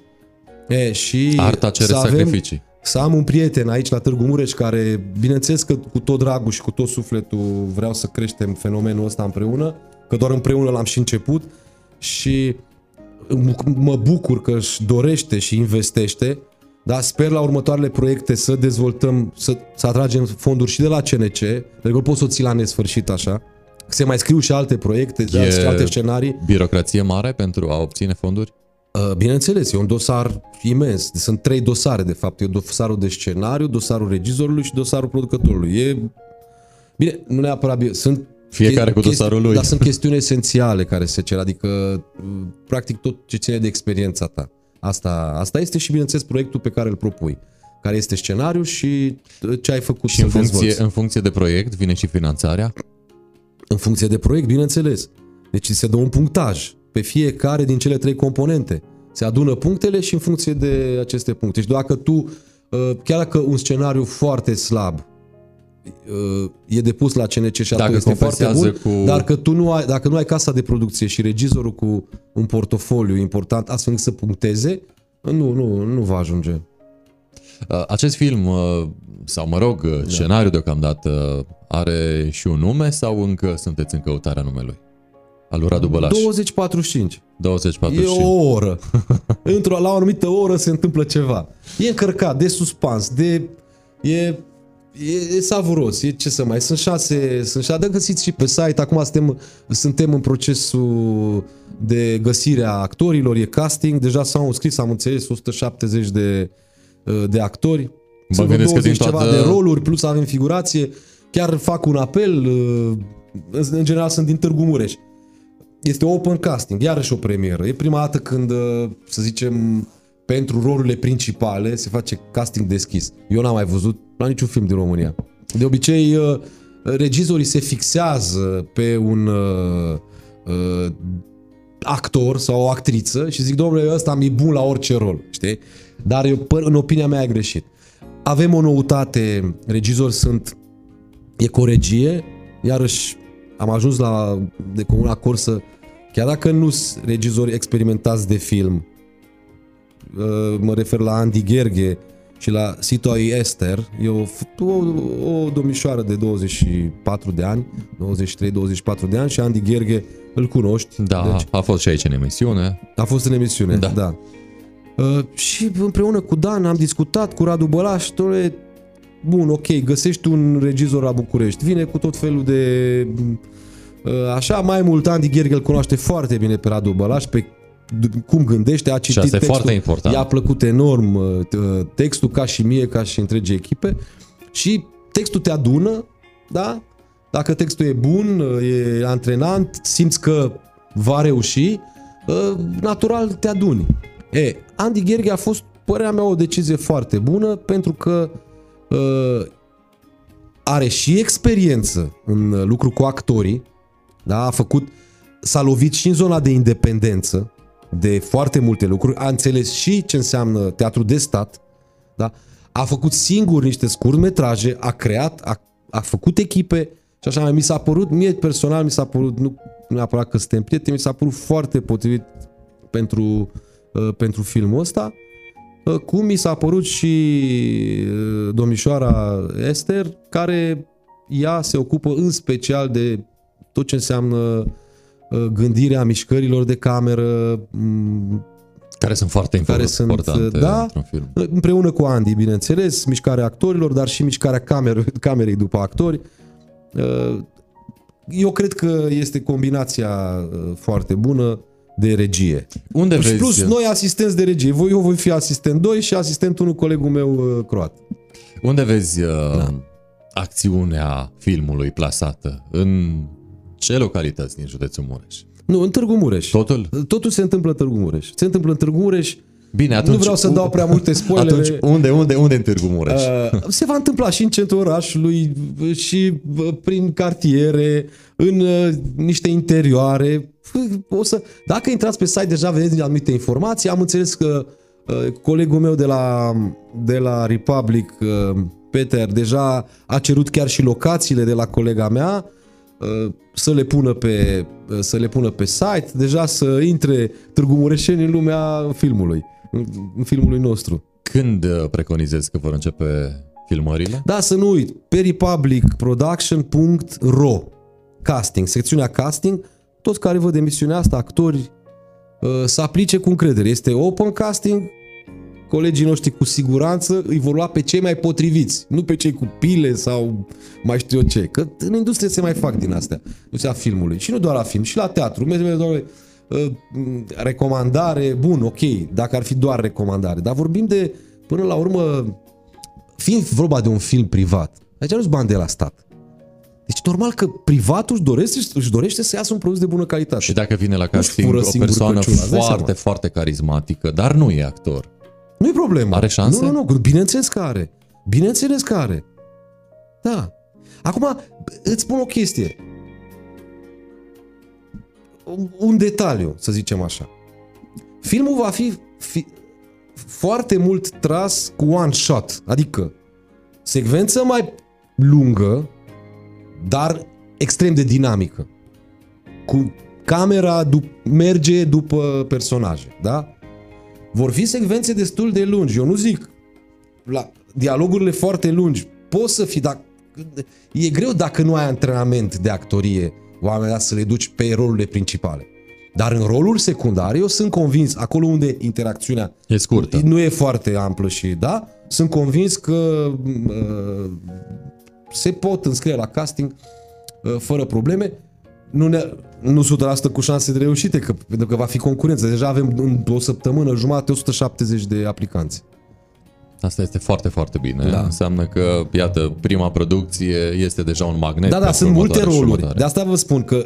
E, și Arta cere să avem- sacrificii. să am un prieten aici la Târgu Mureș care, bineînțeles că cu tot dragul și cu tot sufletul vreau să creștem fenomenul ăsta împreună, că doar împreună l-am și început și m- mă bucur că își dorește și investește, dar sper la următoarele proiecte să dezvoltăm, să, să atragem fonduri și de la CNC, pentru că poți să o ții la nesfârșit așa. Se mai scriu și alte proiecte, E- și alte scenarii. Birocrație mare pentru a obține fonduri? Uh, Bineînțeles, e un dosar imens. Sunt trei dosare, de fapt. E dosarul de scenariu, dosarul regizorului și dosarul producătorului. E... Bine, nu neapărat... bine, Sunt Fiecare cu chesti- dosarul lui. Dar sunt chestiuni esențiale care se cer, adică uh, practic tot ce ține de experiența ta. Asta, asta este și, bineînțeles, proiectul pe care îl propui, care este scenariu și uh, ce ai făcut Și în să-l funcție, dezvolți. în funcție de proiect vine și finanțarea? În funcție de proiect, bineînțeles. Deci se dă un punctaj pe fiecare din cele trei componente. Se adună punctele și în funcție de aceste puncte. Și dacă tu, uh, chiar dacă un scenariu foarte slab uh, e depus la CNC și Dacă atunci este foarte compensează bun, cu- dar că tu nu ai, dacă nu ai casa de producție și regizorul cu un portofoliu important astfel încât să puncteze, nu, nu, nu va ajunge. Uh, Acest film, uh, sau mă rog, Da. scenariul deocamdată, are și un nume sau încă sunteți în căutarea numelui? Al lui Radu Bălaș. 20-45. 20 E o oră. Într-o, la o anumită oră se întâmplă ceva. E încărcat de suspans, de... E, e, e savuros, e ce să mai... Sunt șase, sunt șase, de găsiți și pe site. Acum suntem, suntem în procesul de găsire a actorilor, e casting. Deja s-au înscris, am înțeles, 170 de, de actori. Mă Sunt vreo gândesc că 20 din ceva toată- de roluri, plus avem figurație. Chiar fac un apel, în în general sunt din Târgu Mureș. Este open casting, iarăși o premieră. E prima dată când, uh, să zicem, pentru rolurile principale se face casting deschis. Eu n-am mai văzut la niciun film din România. De obicei, uh, regizorii se fixează pe un uh, uh, actor sau o actriță și zic, domnule, ăsta mi-e bun la orice rol, știi? Dar eu, păr- în opinia mea, e greșit. Avem o noutate, regizori sunt, e coregie, iarăși am ajuns la de comun acord să, chiar dacă nu sunt regizori experimentați de film, uh, mă refer la Andy Gherghe și la Sitoi Esther, e o, o, o domnișoară de 24 de ani, 23-24 de ani și Andy Gherghe îl cunoști. Da, Deci, a fost și aici în emisiune. a fost în emisiune, Da. da. Da. Uh, și împreună cu Dan am discutat cu Radu Bălaș, domnule, bun, ok, găsești un regizor la București, vine cu tot felul de... uh, Așa, mai mult Andy Gherghe îl cunoaște foarte bine pe Radu Bălaș, pe d- cum gândește, a citit asta e textul, foarte important. i-a plăcut enorm uh, t- uh, textul ca și mie, ca și întregi echipe și textul te adună, da? Dacă textul e bun, uh, e antrenant, simți că va reuși, uh, natural te aduni. E, Andy Gherghe a fost, părerea mea, o decizie foarte bună pentru că uh, are și experiență în uh, lucru cu actorii, da? a făcut, s-a lovit și în zona de independență de foarte multe lucruri, a înțeles și ce înseamnă teatru de stat, da? a făcut singur niște scurtmetraje, a creat, a, a făcut echipe și așa mai mi s-a părut, mie personal mi s-a părut, nu neapărat că suntem prieteni, mi s-a părut foarte potrivit pentru, uh, pentru filmul ăsta. Uh, Cum mi s-a părut și uh, domnișoara Esther, care ea se ocupă în special de tot ce înseamnă uh, gândirea mișcărilor de cameră, m, Care sunt foarte Care sunt, importante da. într-un film. împreună cu Andy, bineînțeles, mișcarea actorilor, dar și mișcarea camer- camerei după actori. Uh, Eu cred că este combinația uh, foarte bună de regie. Unde Și vezi, plus noi asistenți de regie. Voi- Eu voi fi asistent 2 și asistent 1 colegul meu uh, croat. unde vezi uh, acțiunea filmului plasată? În ce localități din județul Mureș? Nu, în Târgu Mureș. Totul? Totul se întâmplă în Târgu Mureș. Se întâmplă în Târgu Mureș. Bine, atunci... nu vreau să dau prea multe spoilere. Atunci, unde, unde, unde în Târgu Mureș? Uh, se va întâmpla și în centrul orașului și uh, prin cartiere, în uh, niște interioare. O să, dacă intrați pe site deja vedeți anumite informații. Am înțeles că uh, colegul meu de la, de la Republic, uh, Peter, deja a cerut chiar și locațiile de la colega mea uh, să le pună pe, uh, să le pună pe site, deja să intre Târgu Mureșeni în lumea filmului, în, în filmului nostru. Când uh, preconizezi că vor începe filmările? Da, să nu uit, peripublicproduction.ro Casting, secțiunea casting, toți care văd emisiunea asta, actori, uh, să aplice cu încredere. Este open casting, colegii noștri cu siguranță îi vor lua pe cei mai potriviți, nu pe cei cu pile sau mai știu eu ce. Că în industrie se mai fac din astea, industria filmului. Și nu doar la film, și la teatru. Merge doar uh, recomandare, bun, ok, dacă ar fi doar recomandare. Dar vorbim de, până la urmă, fiind vorba de un film privat, aici nu-s bani de la stat. Deci normal că privatul își dorește, își dorește să iasă un produs de bună calitate. Și dacă vine la casting fură o singur persoană căciula, îți dai foarte, seama. foarte carismatică, dar nu e actor. Nu-i problemă. Are șanse? Nu, nu, nu. Bineînțeles că are. Bineînțeles că are. Da. Acum, îți spun o chestie. Un- Un detaliu, să zicem așa. Filmul va fi, fi foarte mult tras cu one shot, adică secvență mai lungă, dar extrem de dinamică. Cu camera dup- merge după personaje, da? Vor fi secvențe destul de lungi. Eu nu zic la dialogurile foarte lungi. Poți să fii, dar e greu dacă nu ai antrenament de actorie oamenii să le duci pe rolurile principale. Dar în rolul secundar, eu sunt convins, acolo unde interacțiunea E scurtă. nu e foarte amplă și da, sunt convins că uh, se pot înscrie la casting uh, fără probleme. Nu, ne, nu 100% cu șanse de reușite, că, pentru că va fi concurență. Deja avem în o săptămână jumate 170 de aplicanți. Asta este foarte, foarte bine. Da. Înseamnă că, iată, prima producție este deja un magnet. Da, da, pentru sunt multe următoarea și roluri. următoarea. De asta vă spun că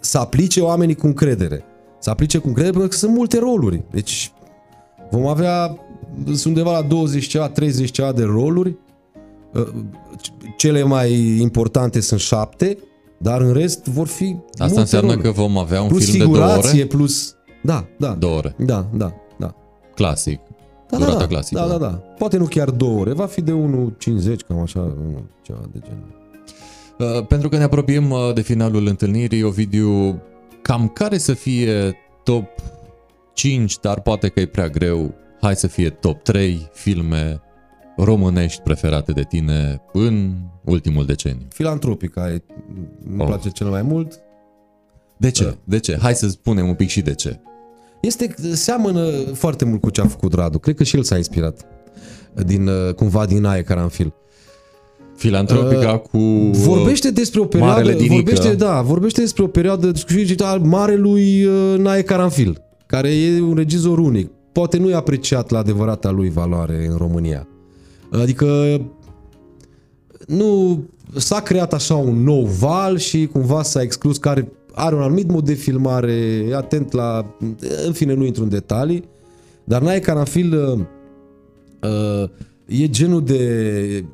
să aplice oamenii cu încredere. Să aplice cu încredere pentru că sunt multe roluri. Deci vom avea sunt undeva la 20 ceva, 30 ceva de roluri. Uh, Cele mai importante sunt șapte, dar în rest vor fi Asta multe înseamnă roluri. că vom avea un plus film de două figurație, ore? plus... Da, da. Două ore. Da, da, da. Clasic. Da, Durata da, da, clasică. da, da, da. Poate nu chiar două ore, va fi de 1.50, cam așa, unu, ceva de genul. Uh, pentru că ne apropiem uh, de finalul întâlnirii, Ovidiu, cam care să fie top 5, dar poate că e prea greu, hai să fie top 3 filme românești preferate de tine în ultimul deceniu. Filantropica e, îmi Oh. place cel mai mult. De ce? Da. De ce? Hai să spunem un pic și de ce. Este, seamănă foarte mult cu ce a făcut Radu. Cred că și el s-a inspirat din, uh, cumva din aia Caranfil. Filantropica uh, cu Vorbește despre o perioadă, vorbește, da, vorbește despre o perioadă al marelui uh, Nae Caranfil, care e un regizor unic. Poate nu e apreciat la adevărata lui valoare în România. Adică nu s-a creat așa un nou val și cumva s-a exclus care are un anumit mod de filmare, e atent la... În fine, nu intru în detalii, dar Nae Caranfil uh, uh, e genul de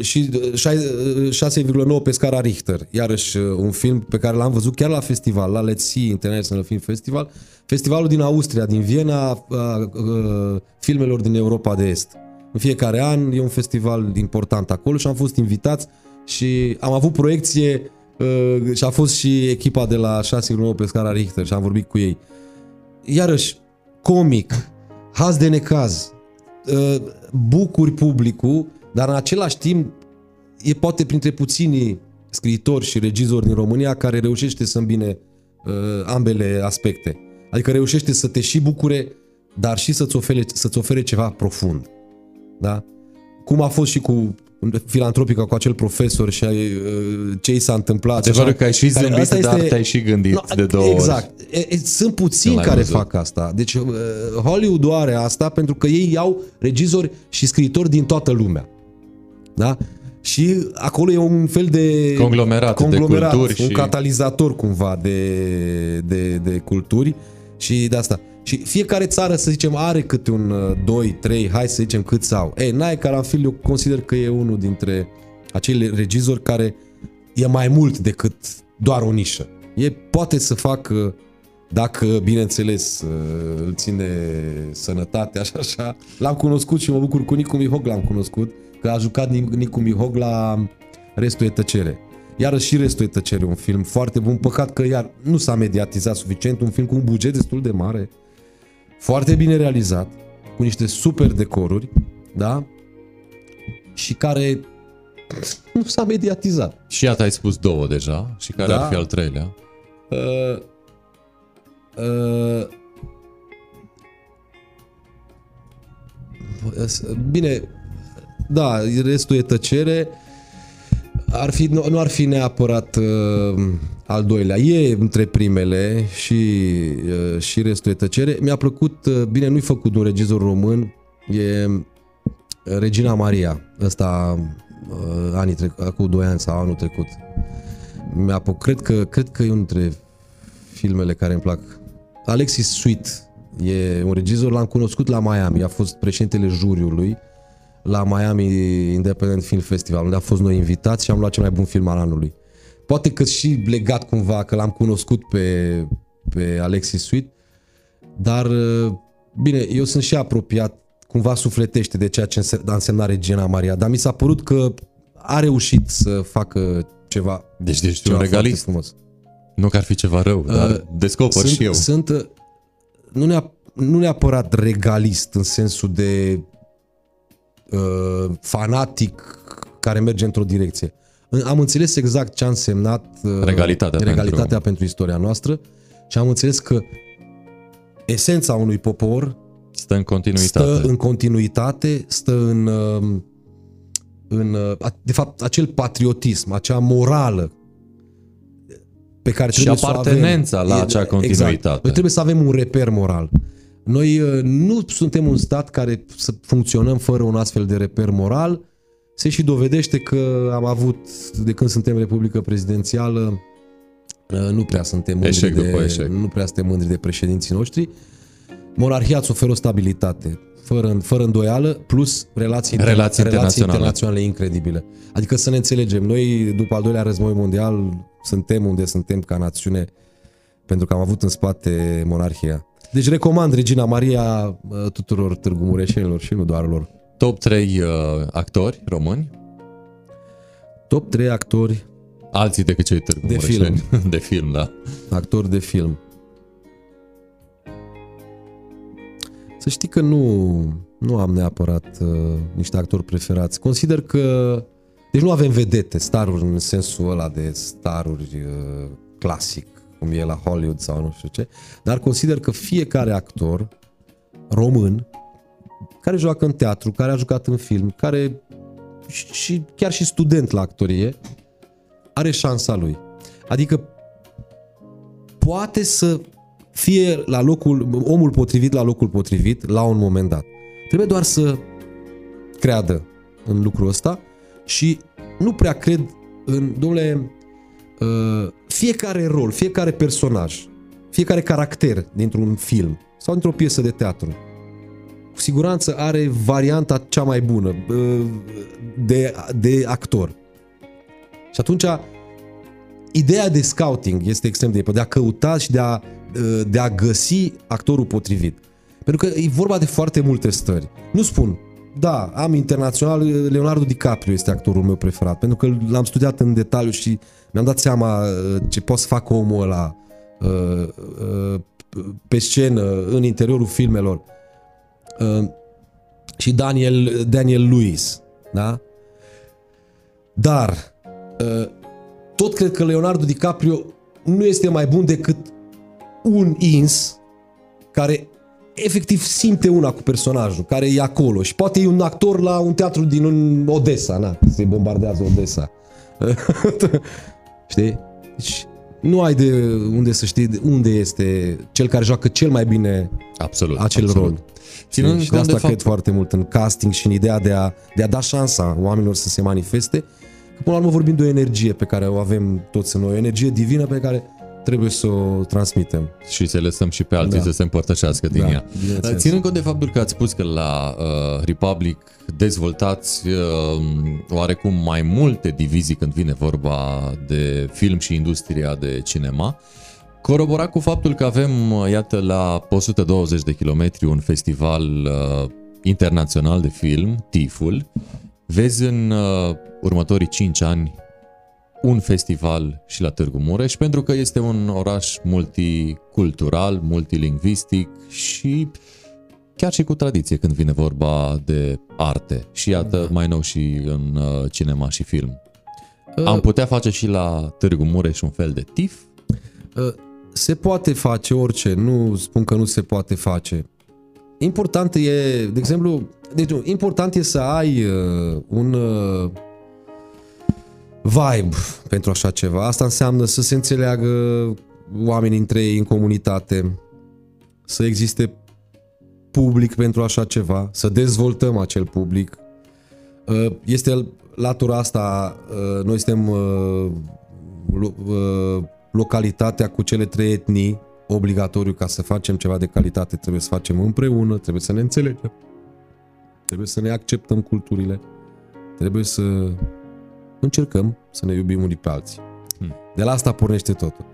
și 6,9 pe scara Richter. Iarăși uh, un film pe care l-am văzut chiar la festival, la Let's See International Film Festival, festivalul din Austria, din Viena, a, a, a, filmelor din Europa de Est. În fiecare an e un festival important acolo și am fost invitați și am avut proiecție uh, și a fost și echipa de la 6,9 pe scara Richter și am vorbit cu ei. Iarăși, comic, haz de necaz, uh, bucuri publicul, dar în același timp e poate printre puținii scriitori și regizori din România care reușește să îmbine uh, ambele aspecte. Adică reușește să te și bucure, dar și să-ți ofere, să-ți ofere ceva profund. Da? Cum a fost și cu filantropica cu acel profesor și ai, uh, ce i s-a întâmplat. Adevărul că ai și zâmbit, dar este... te-ai și gândit no, de două exact. ori. Exact. Sunt puțini care văzut. fac asta. Deci uh, Hollywood are asta pentru că ei iau regizori și scriitori din toată lumea. Da? Și acolo e un fel de conglomerat, conglomerat de culturi un și... catalizator cumva de, de, de culturi și de asta. Și fiecare țară, să zicem, are câte un 2, uh, 3, hai să zicem cât sau. Ei, Nae Caranfil, eu consider că e unul dintre acele regizori care e mai mult decât doar o nișă. E poate să facă, dacă, bineînțeles, uh, îl ține sănătate, așa, așa. L-am cunoscut și mă bucur cu Nicu Mihog l-am cunoscut, că a jucat Nicu Mihog la Restul e tăcere. Iarăși și Restul e tăcere, un film foarte bun. Păcat că iar nu s-a mediatizat suficient, un film cu un buget destul de mare, foarte bine realizat, cu niște super decoruri, da? Și care nu s-a mediatizat. Și iată ai spus două deja. Și care da. ar fi al treilea? Uh, uh, bine, da, restul e tăcere. Ar fi, nu, nu ar fi neapărat uh, al doilea. E între primele și, uh, și restul e tăcere. Mi-a plăcut, uh, bine, nu-i făcut un regizor român, e Regina Maria, ăsta uh, anii trec, acum 2 ani sau anul trecut. Mi-a cred că, cred că e unul dintre filmele care îmi plac. Alexis Sweet e un regizor, l-am cunoscut la Miami, a fost președintele juriului la Miami Independent Film Festival, unde a fost noi invitați și am luat cel mai bun film al anului. Poate că și legat cumva, că l-am cunoscut pe, pe Alexis Sweet, dar bine, eu sunt și apropiat, cumva sufletește de ceea ce a însemnat Regina Maria, dar mi s-a părut că a reușit să facă ceva Deci, deci ceva un regalist. Frumos. Nu că ar fi ceva rău, dar uh, descoper sunt, și eu. Sunt, nu, neap, nu neapărat regalist în sensul de uh, fanatic care merge într-o direcție. Am înțeles exact ce a însemnat uh, regalitatea, regalitatea pentru... pentru istoria noastră și am înțeles că esența unui popor stă în continuitate. Stă în continuitate, stă în, uh, în uh, de fapt, acel patriotism, acea morală pe care trebuie și apartenența să avem. la acea continuitate. Exact. Noi trebuie să avem un reper moral. Noi nu suntem un stat care să funcționăm fără un astfel de reper moral se și dovedește că am avut, de când suntem Republică Prezidențială, uh, nu prea suntem mândri, eșec de, eșec. nu prea suntem mândri de președinții noștri. Monarhia îți oferă o stabilitate, fără, fără îndoială, plus relații, relații, relații internaționale. internaționale incredibile. Adică să ne înțelegem, noi după al doilea război mondial suntem unde suntem ca națiune pentru că am avut în spate monarhia. Deci recomand Regina Maria uh, tuturor târgu mureșenilor și nu doar lor. Top 3 uh, actori români? Top 3 actori Alții decât cei târgu De film. de film, da. Actori de film. Să știi că nu, nu am neapărat uh, niște actori preferați. Consider că... Deci nu avem vedete, staruri în sensul ăla de staruri uh, clasic, cum e la Hollywood sau nu știu ce, dar consider că fiecare actor român care joacă în teatru, care a jucat în film, care și chiar și student la actorie, are șansa lui. Adică poate să fie la locul, omul potrivit la locul potrivit la un moment dat. Trebuie doar să creadă în lucrul ăsta și nu prea cred în, domnule, uh, fiecare rol, fiecare personaj, fiecare caracter dintr-un film sau dintr-o piesă de teatru, cu siguranță are varianta cea mai bună uh, de, de actor. Și atunci, ideea de scouting este extrem de importantă, de a căuta și de a, uh, de a găsi actorul potrivit. Pentru că e vorba de foarte multe stări. Nu spun, da, am internațional, Leonardo DiCaprio este actorul meu preferat, pentru că l-am studiat în detaliu și mi-am dat seama uh, ce poate să facă omul ăla uh, uh, pe scenă, în interiorul filmelor. Și Daniel, Daniel Lewis, da? Dar tot cred că Leonardo DiCaprio nu este mai bun decât un ins care efectiv simte una cu personajul care e acolo și poate e un actor la un teatru din Odessa, na, se bombardează Odessa. Știi? Deci nu ai de unde să știi unde este cel care joacă cel mai bine absolut, acel absolut. rol. Ținând și de asta de cred fapt... foarte mult în casting și în ideea de a, de a da șansa oamenilor să se manifeste. Că până la urmă vorbim de o energie pe care o avem toți în noi, o energie divină pe care trebuie să o transmitem. Și să lăsăm și pe alții da. să se împărtășească din da, ea. Ținând cont de faptul că ați spus că la uh, Republic dezvoltați uh, oarecum mai multe divizii când vine vorba de film și industria de cinema, corobora cu faptul că avem, uh, iată, la 120 de kilometri un festival uh, internațional de film, TIFUL, vezi în uh, următorii 5 ani un festival și la Târgu Mureș, pentru că este un oraș multicultural, multilingvistic și chiar și cu tradiție când vine vorba de arte. Și iată, da. mai nou și în uh, cinema și film. Uh, Am putea face și la Târgu Mureș un fel de TIF? Uh, se poate face orice, nu spun că nu se poate face. Important e, de exemplu, deci, important e să ai uh, un uh, vibe pentru așa ceva. Asta înseamnă să se înțeleagă oamenii între ei în comunitate, să existe public pentru așa ceva, să dezvoltăm acel public. Uh, este latura asta, uh, noi suntem uh, localitatea cu cele trei etnii, obligatoriu ca să facem ceva de calitate, trebuie să facem împreună, trebuie să ne înțelegem, trebuie să ne acceptăm culturile, trebuie să încercăm să ne iubim unii pe alții. Hmm. De la asta pornește totul.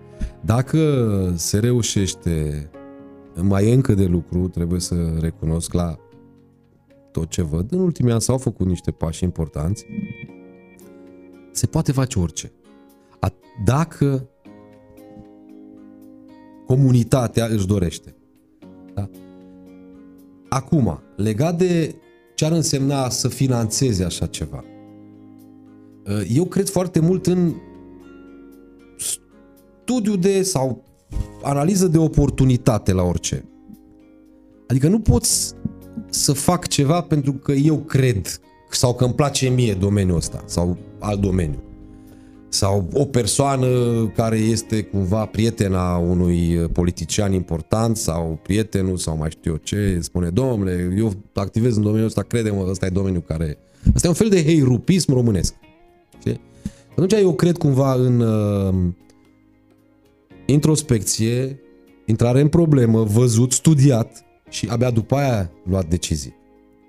Dacă se reușește, mai e încă de lucru, trebuie să recunosc la tot ce văd. În ultimii ani s-au făcut niște pași importanți. Se poate face orice. Dacă comunitatea își dorește. Da? Acum, legat de ce ar însemna să financeze așa ceva – Uh, eu cred foarte mult în studiu de sau analiză de oportunitate la orice. Adică nu poți să fac ceva pentru că eu cred sau că îmi place mie domeniul ăsta sau alt domeniu. Sau o persoană care este cumva prietena unui politician important sau prietenul sau mai știu eu ce, spune, domnule, eu activez în domeniul ăsta, crede-mă, ăsta e domeniul care... Asta e un fel de heirupism românesc. Știi? Atunci eu cred cumva în uh, introspecție, intrare în problemă, văzut, studiat și abia după aia luat decizii.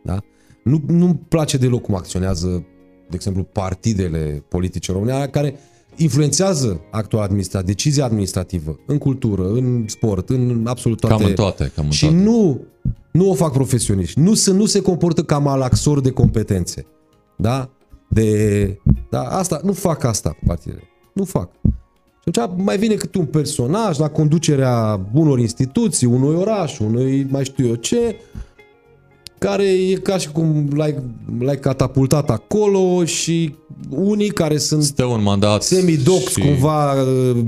Da? Nu, nu-mi place deloc cum acționează, de exemplu, partidele politice române, care influențează actul administrativ, decizia administrativă, în cultură, în sport, în absolut toate. Cam în toate. Cam în și toate. nu, nu o fac profesioniști. Nu, se, nu se comportă ca malaxor de competențe. Da? de... Da, asta, nu fac asta partidele. Nu fac. Și atunci mai vine câte un personaj la conducerea unor instituții, unui oraș, unui mai știu eu ce, care e ca și cum l-ai, l-ai catapultat acolo și unii care sunt Stă un mandat semidox, și... cumva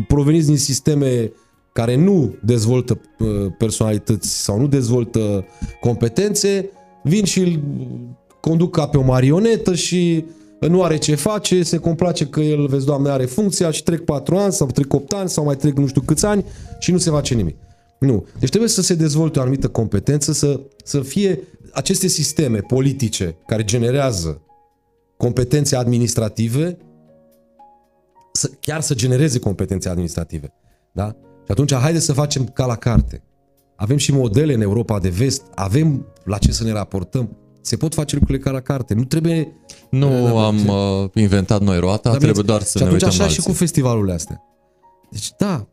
proveniți din sisteme care nu dezvoltă uh, personalități sau nu dezvoltă competențe, vin și îl conduc ca pe o marionetă și nu are ce face, se complace că el, vezi, doamne, are funcția și trec 4 ani sau trec 8 ani sau mai trec nu știu câți ani și nu se face nimic. Nu. Deci trebuie să se dezvolte o anumită competență, să, să fie aceste sisteme politice care generează competențe administrative, să, chiar să genereze competențe administrative. Da? Și atunci haideți să facem ca la carte. Avem și modele în Europa de vest, avem la ce să ne raportăm. Se pot face lucrurile ca la carte. Nu trebuie... Nu am uh, inventat noi roata, Dar trebuie doar să și ne uităm așa alții. și cu festivalurile astea. Deci da,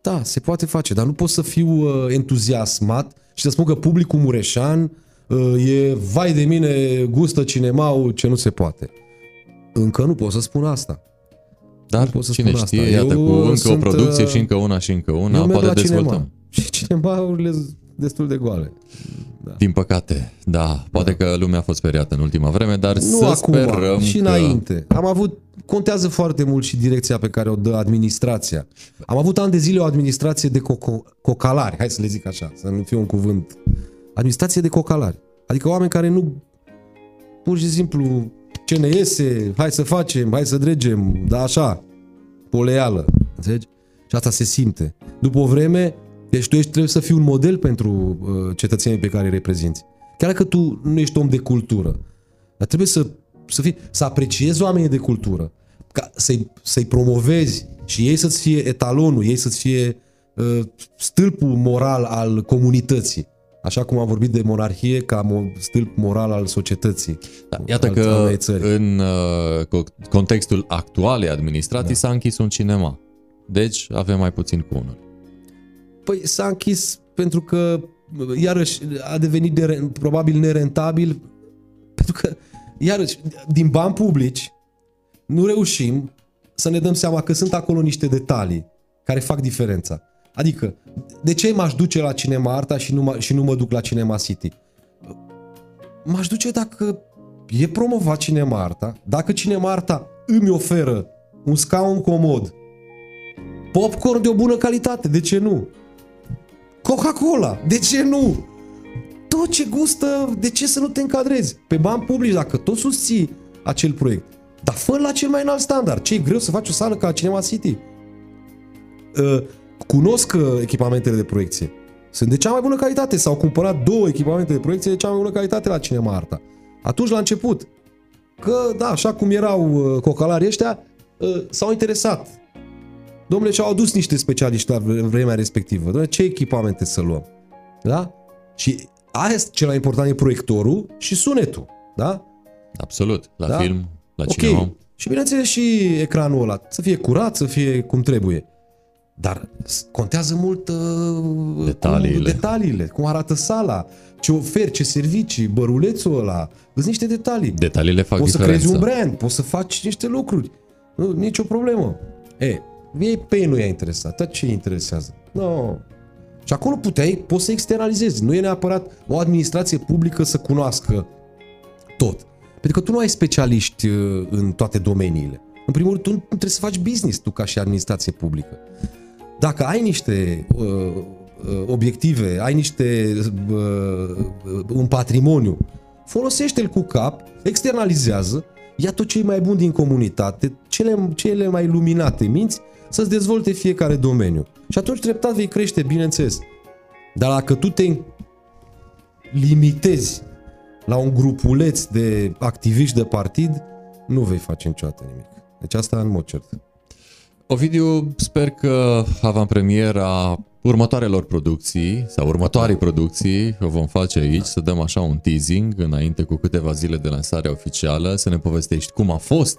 da, se poate face, dar nu pot să fiu uh, entuziasmat și să spun că publicul mureșan uh, e, vai de mine, gustă cinemaul ce nu se poate. Încă nu pot să spun asta. Dar pot să cine spun știe, asta. iată, Eu cu încă sunt, o producție și încă una și încă una, poate dezvoltăm. Cinema. Și cinemaurile destul de goale. Da. Din păcate, da. Poate da. că lumea a fost speriată în ultima vreme, dar nu să acum, sperăm și că... înainte. Am avut, contează foarte mult și direcția pe care o dă administrația. Am avut ani de zile o administrație de coco- cocalari, hai să le zic așa, să nu fie un cuvânt. Administrație de cocalari. Adică oameni care nu, pur și simplu, ce ne iese, hai să facem, hai să dregem, da așa, poleală, înțelegi? Și asta se simte. După o vreme, deci tu ești, trebuie să fii un model pentru uh, cetățenii pe care îi reprezinți. Chiar dacă tu nu ești om de cultură, dar trebuie să, să, fii, să apreciezi oamenii de cultură, ca să-i, să-i promovezi și ei să-ți fie etalonul, ei să-ți fie uh, stâlpul moral al comunității. Așa cum am vorbit de monarhie ca stâlp moral al societății. Da, iată al, că în uh, contextul actualei administrații da. s-a închis un cinema. Deci avem mai puțin cu unul. Păi s-a închis pentru că iarăși a devenit de, probabil nerentabil pentru că iarăși din bani publici nu reușim să ne dăm seama că sunt acolo niște detalii care fac diferența. Adică, de ce m-aș duce la Cinema Arta și nu, și nu mă duc la Cinema City? M-aș duce dacă e promovat Cinema Arta, dacă Cinema Arta îmi oferă un scaun comod, popcorn de o bună calitate, de ce nu? Coca-Cola, de ce nu? Tot ce gustă, de ce să nu te încadrezi? Pe bani publici, dacă tot susții acel proiect. Dar fă la cel mai înalt standard. Ce e greu să faci o sală ca Cinema City? Uh, cunosc uh, echipamentele de proiecție. Sunt de cea mai bună calitate. S-au cumpărat două echipamente de proiecție de cea mai bună calitate la Cinema Arta. Atunci, la început, că, da, așa cum erau uh, cocalarii ăștia, uh, s-au interesat Domnule, și-au adus niște specialiști la vremea respectivă. Domnule, ce echipamente să luăm? Da? Și aia este cel mai important e proiectorul și sunetul. Da? Absolut. La da? film, la okay. cinema. Și bineînțeles și ecranul ăla. Să fie curat, să fie cum trebuie. Dar contează mult uh, detaliile. Cum, detaliile, cum arată sala, ce oferi, ce servicii, bărulețul ăla. Sunt niște detalii. Detaliile fac poți diferența. să crezi un brand, poți să faci niște lucruri. Nu, nicio problemă. E, ei pe ei nu i-a interesat. Dar ce interesează? No. Și acolo puteai, poți să externalizezi. Nu e neapărat o administrație publică să cunoască tot. Pentru că tu nu ai specialiști uh, în toate domeniile. În primul rând, tu nu trebuie să faci business tu ca și administrație publică. Dacă ai niște uh, uh obiective, ai niște uh, uh, un patrimoniu, folosește-l cu cap, externalizează, ia tot ce e mai bun din comunitate, cele, cele mai luminate minți să-ți dezvolte fiecare domeniu. Și atunci treptat vei crește, bineînțeles. Dar dacă tu te limitezi la un grupuleț de activiști de partid, nu vei face niciodată nimic. Deci asta în mod cert. Ovidiu, sper că avantpremiera următoarelor producții sau următoarei producții o vom face aici, să dăm așa un teasing înainte cu câteva zile de lansare oficială, să ne povestești cum a fost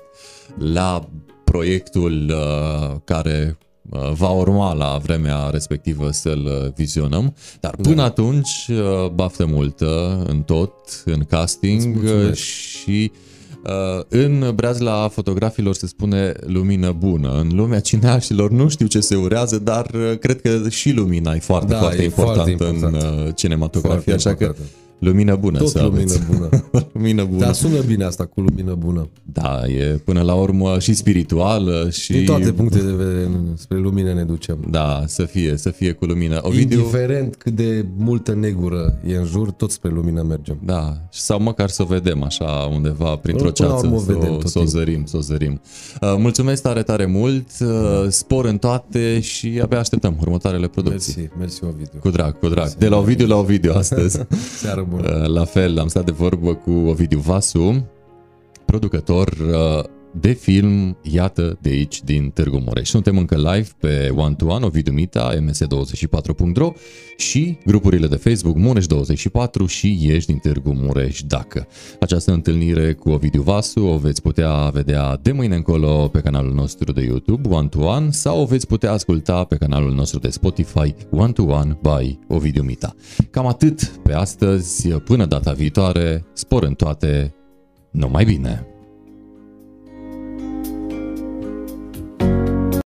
la proiectul uh, care uh, va urma la vremea respectivă să-l uh, vizionăm. Dar până da. atunci, uh, baftă multă în tot, în casting și Uh, în breazla fotografilor se spune lumină bună. În lumea cineașilor nu știu ce se urează, dar uh, cred că și lumina e foarte, da, foarte, e importantă foarte important în uh, cinematografie, foarte așa important. că Lumină bună Tot să lumină aveți. bună. lumină bună. Dar sună bine asta cu lumină bună. Da, e până la urmă și spirituală și... Din toate punctele de vedere spre lumină ne ducem. Da, să fie, să fie cu lumină. Ovidiu, Indiferent cât de multă negură e în jur, tot spre lumină mergem. Da, sau măcar să o vedem așa undeva printr-o Până la ceață, urmă o să, vedem o, tot să o timpul. zărim, să o zărim. Uh, mulțumesc tare, tare mult, uh, spor în toate și abia așteptăm următoarele producții. Mersi, mersi Ovidiu. Cu drag, cu drag. De la Ovidiu la Ovidiu astăzi. Seară bună. Uh, La fel, am stat de vorbă cu Ovidiu Vasu, producător uh, de film, iată, de aici, din Târgu Mureș. Suntem încă live pe One to One, Ovidiu Mita, ms24.ro și grupurile de Facebook Mureș24 și Ești din Târgu Mureș, dacă. Această întâlnire cu Ovidiu Vasu o veți putea vedea de mâine încolo pe canalul nostru de YouTube, One to One, sau o veți putea asculta pe canalul nostru de Spotify, One to One by Ovidiu Mita. Cam atât pe astăzi, până data viitoare, spor în toate, numai bine!